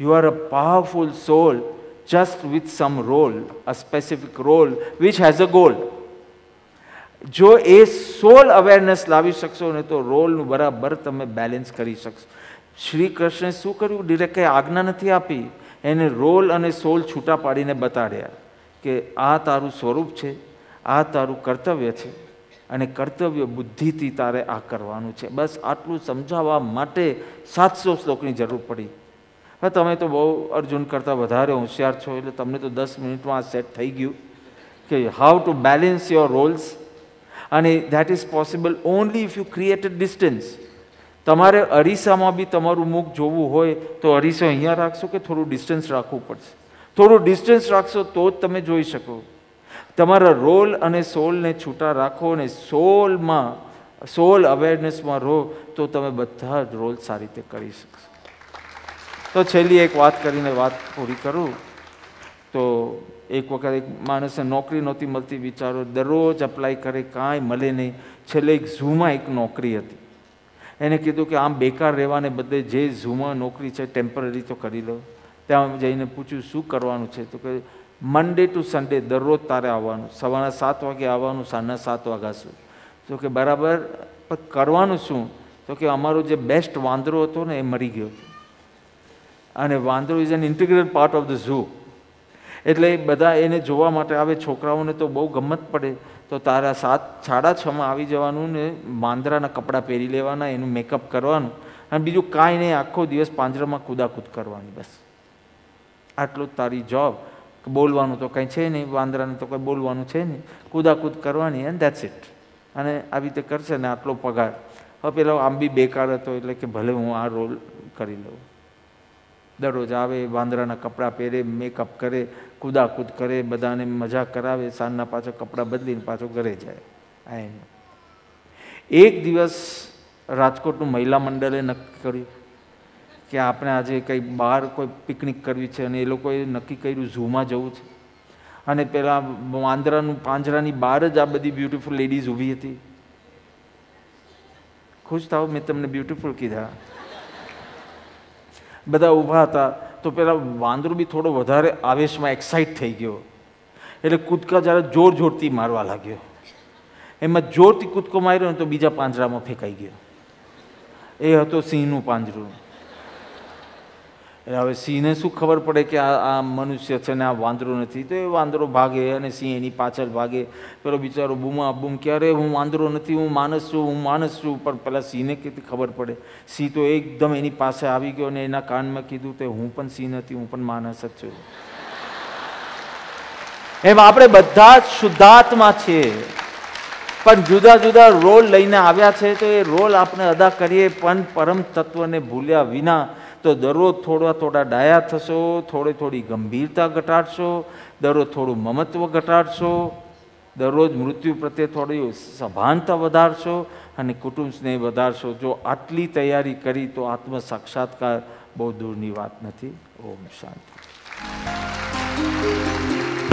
Speaker 2: You are a powerful soul, just with some role, a specific role, which has a goal. જો એ સોલ અવેરનેસ લાવી શકશો ને તો રોલનું બરાબર તમે બેલેન્સ કરી શકશો. શ્રી કૃષ્ણે શું કર્યું? ડિરેક્ટ કંઈ આજ્ઞા નથી આપી. એને રોલ અને સોલ છૂટા પાડીને બતાડ્યા કે આ તારું સ્વરૂપ છે, આ તારું કર્તવ્ય છે અને કર્તવ્ય બુદ્ધિથી તારે આ કરવાનું છે. બસ આટલું સમજાવવા માટે સાતસો શ્લોકની જરૂર પડી. હવે તમે તો બહુ અર્જુન કરતાં વધારે હોશિયાર છો, એટલે તમને તો દસ મિનિટમાં આ સેટ થઈ ગયું કે how to balance your roles અને that is possible only if you created distance તમારે અરીસામાં બી તમારું મુખ જોવું હોય તો અરીસો અહીંયા રાખશો કે થોડું ડિસ્ટન્સ રાખવું પડશે? થોડું ડિસ્ટન્સ રાખશો તો જ તમે જોઈ શકો. તમારા રોલ અને સોલને છૂટા રાખો અને સોલમાં, સોલ અવેરનેસમાં રહો તો તમે બધા જ રોલ સારી રીતે કરી શકશો. તો છેલ્લી એક વાત કરીને વાત પૂરી કરું. તો એક વખત એક માણસને નોકરી નહોતી મળતી બિચારો દરરોજ અપ્લાય કરે, કાંઈ મળે નહીં. છેલ્લે એક ઝૂમાં એક નોકરી હતી. એને કીધું કે, આમ બેકાર રહેવાને બદલે જે ઝૂમાં નોકરી છે ટેમ્પરરી તો કરી લો. ત્યાં જઈને પૂછ્યું, શું કરવાનું છે? તો કે મંડે ટુ સન્ડે દરરોજ તારે આવવાનું, સવારના સાત વાગે આવવાનું, સાંજના સાત વાગ્યા સુધી. તો કે, બરાબર, પણ કરવાનું શું? તો કે, અમારો જે બેસ્ટ વાંદરો હતો ને, એ મરી ગયો અને વાંદરો is an integral part of the zoo એટલે બધા એને જોવા માટે આવે, છોકરાઓને તો બહુ ગમત પડે. તો તારા સાત, સાડા છમાં આવી જવાનું ને માંદરાના કપડાં પહેરી લેવાના, એનું મેકઅપ કરવાનું અને બીજું કાંઈ નહીં, આખો દિવસ પાંજરામાં કૂદાકૂદ કરવાની બસ. આટલું તારી જોબ બોલવાનું તો કંઈ છે નહીં, વાંદરાને તો કંઈ બોલવાનું છે નહીં. કૂદાકૂદ કરવાની એન્ડ ધેટ્સ ઇટ અને આવી રીતે કરશે ને આટલો પગાર. હવે પેલો આમ બી બેકાર હતો એટલે કે ભલે હું આ રોલ કરી લઉં. દરરોજ આવે, વાંદરાના કપડાં પહેરે મેકઅપ કરે કૂદાકૂદ કરે, બધાને મજા કરાવે, સાંજના પાછો કપડાં બદલીને પાછો ઘરે જાય. આ એક દિવસ રાજકોટનું મહિલા મંડળે નક્કી કર્યું કે આપણે આજે કંઈ બહાર કોઈ પિકનિક કરવી છે અને એ લોકોએ નક્કી કર્યું ઝૂમાં જવું છે. અને પેલા વાંદરાનું, પાંજરાની બહાર જ આ બધી બ્યુટિફુલ લેડીઝ ઊભી હતી. ખુશ થાવ મેં તમને બ્યુટિફુલ કીધા. બધા ઊભા હતા. તો પેલા વાંદરો બી થોડો વધારે આવેશમાં એક્સાઇટ થઈ ગયો. એટલે કૂદકા જ્યારે જોર જોરથી મારવા લાગ્યો. એમાં જોરથી કૂદકો માર્યો ને તો બીજા પાંજરામાં ફેંકાઈ ગયો. એ હતો સિંહનું પાંજરું. એટલે હવે સિંહને શું ખબર પડે કે આ આ મનુષ્ય છે ને આ વાંદરો નથી? તો એ વાંદરો ભાગે અને સિંહ એની પાછળ ભાગે. પેલો બિચારો બૂમા બૂમ, ક્યારે હું વાંદરો નથી? હું માણસ છું, હું માણસ છું. પણ પેલા સિંહને કેટલી ખબર પડે? સિંહ તો એકદમ એની પાસે આવી ગયો અને એના કાનમાં કીધું તો હું પણ સિંહ નથી, હું પણ માણસ જ છું. એમ આપણે બધા જ શુદ્ધાત્મા છીએ. પણ જુદા જુદા રોલ લઈને આવ્યા છે, તો એ રોલ આપણે અદા કરીએ પણ પરમ તત્વને ભૂલ્યા વિના તો દરરોજ થોડા થોડા ડાયા થશો, થોડી થોડી ગંભીરતા ઘટાડશો, દરરોજ થોડું મમત્વ ઘટાડશો, દરરોજ મૃત્યુ પ્રત્યે થોડી સભાનતા વધારશો અને કુટુંબ સ્નેહ વધારશો. જો આટલી તૈયારી કરી તો આત્મ સાક્ષાત્કાર બહુ દૂરની વાત નથી. ઓમ શાંતિ.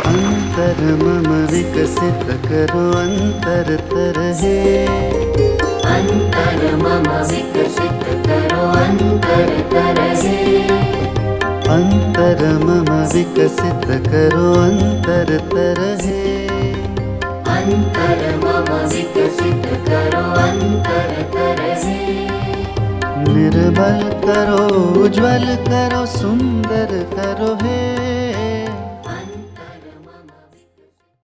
Speaker 3: અંતર મમ વિકસિત કરો, અંતર તરહે.
Speaker 4: અંતર મમ વિકસિત કરો અંતર તરસે
Speaker 3: અંતર મમ વિકસિત કરો અંતર તરસે
Speaker 4: અંતર મમ વિકસિત કરો અંતર તરસે
Speaker 3: નિર્બલ કરો ઉજ્જવલ કરો સુંદર કરો હે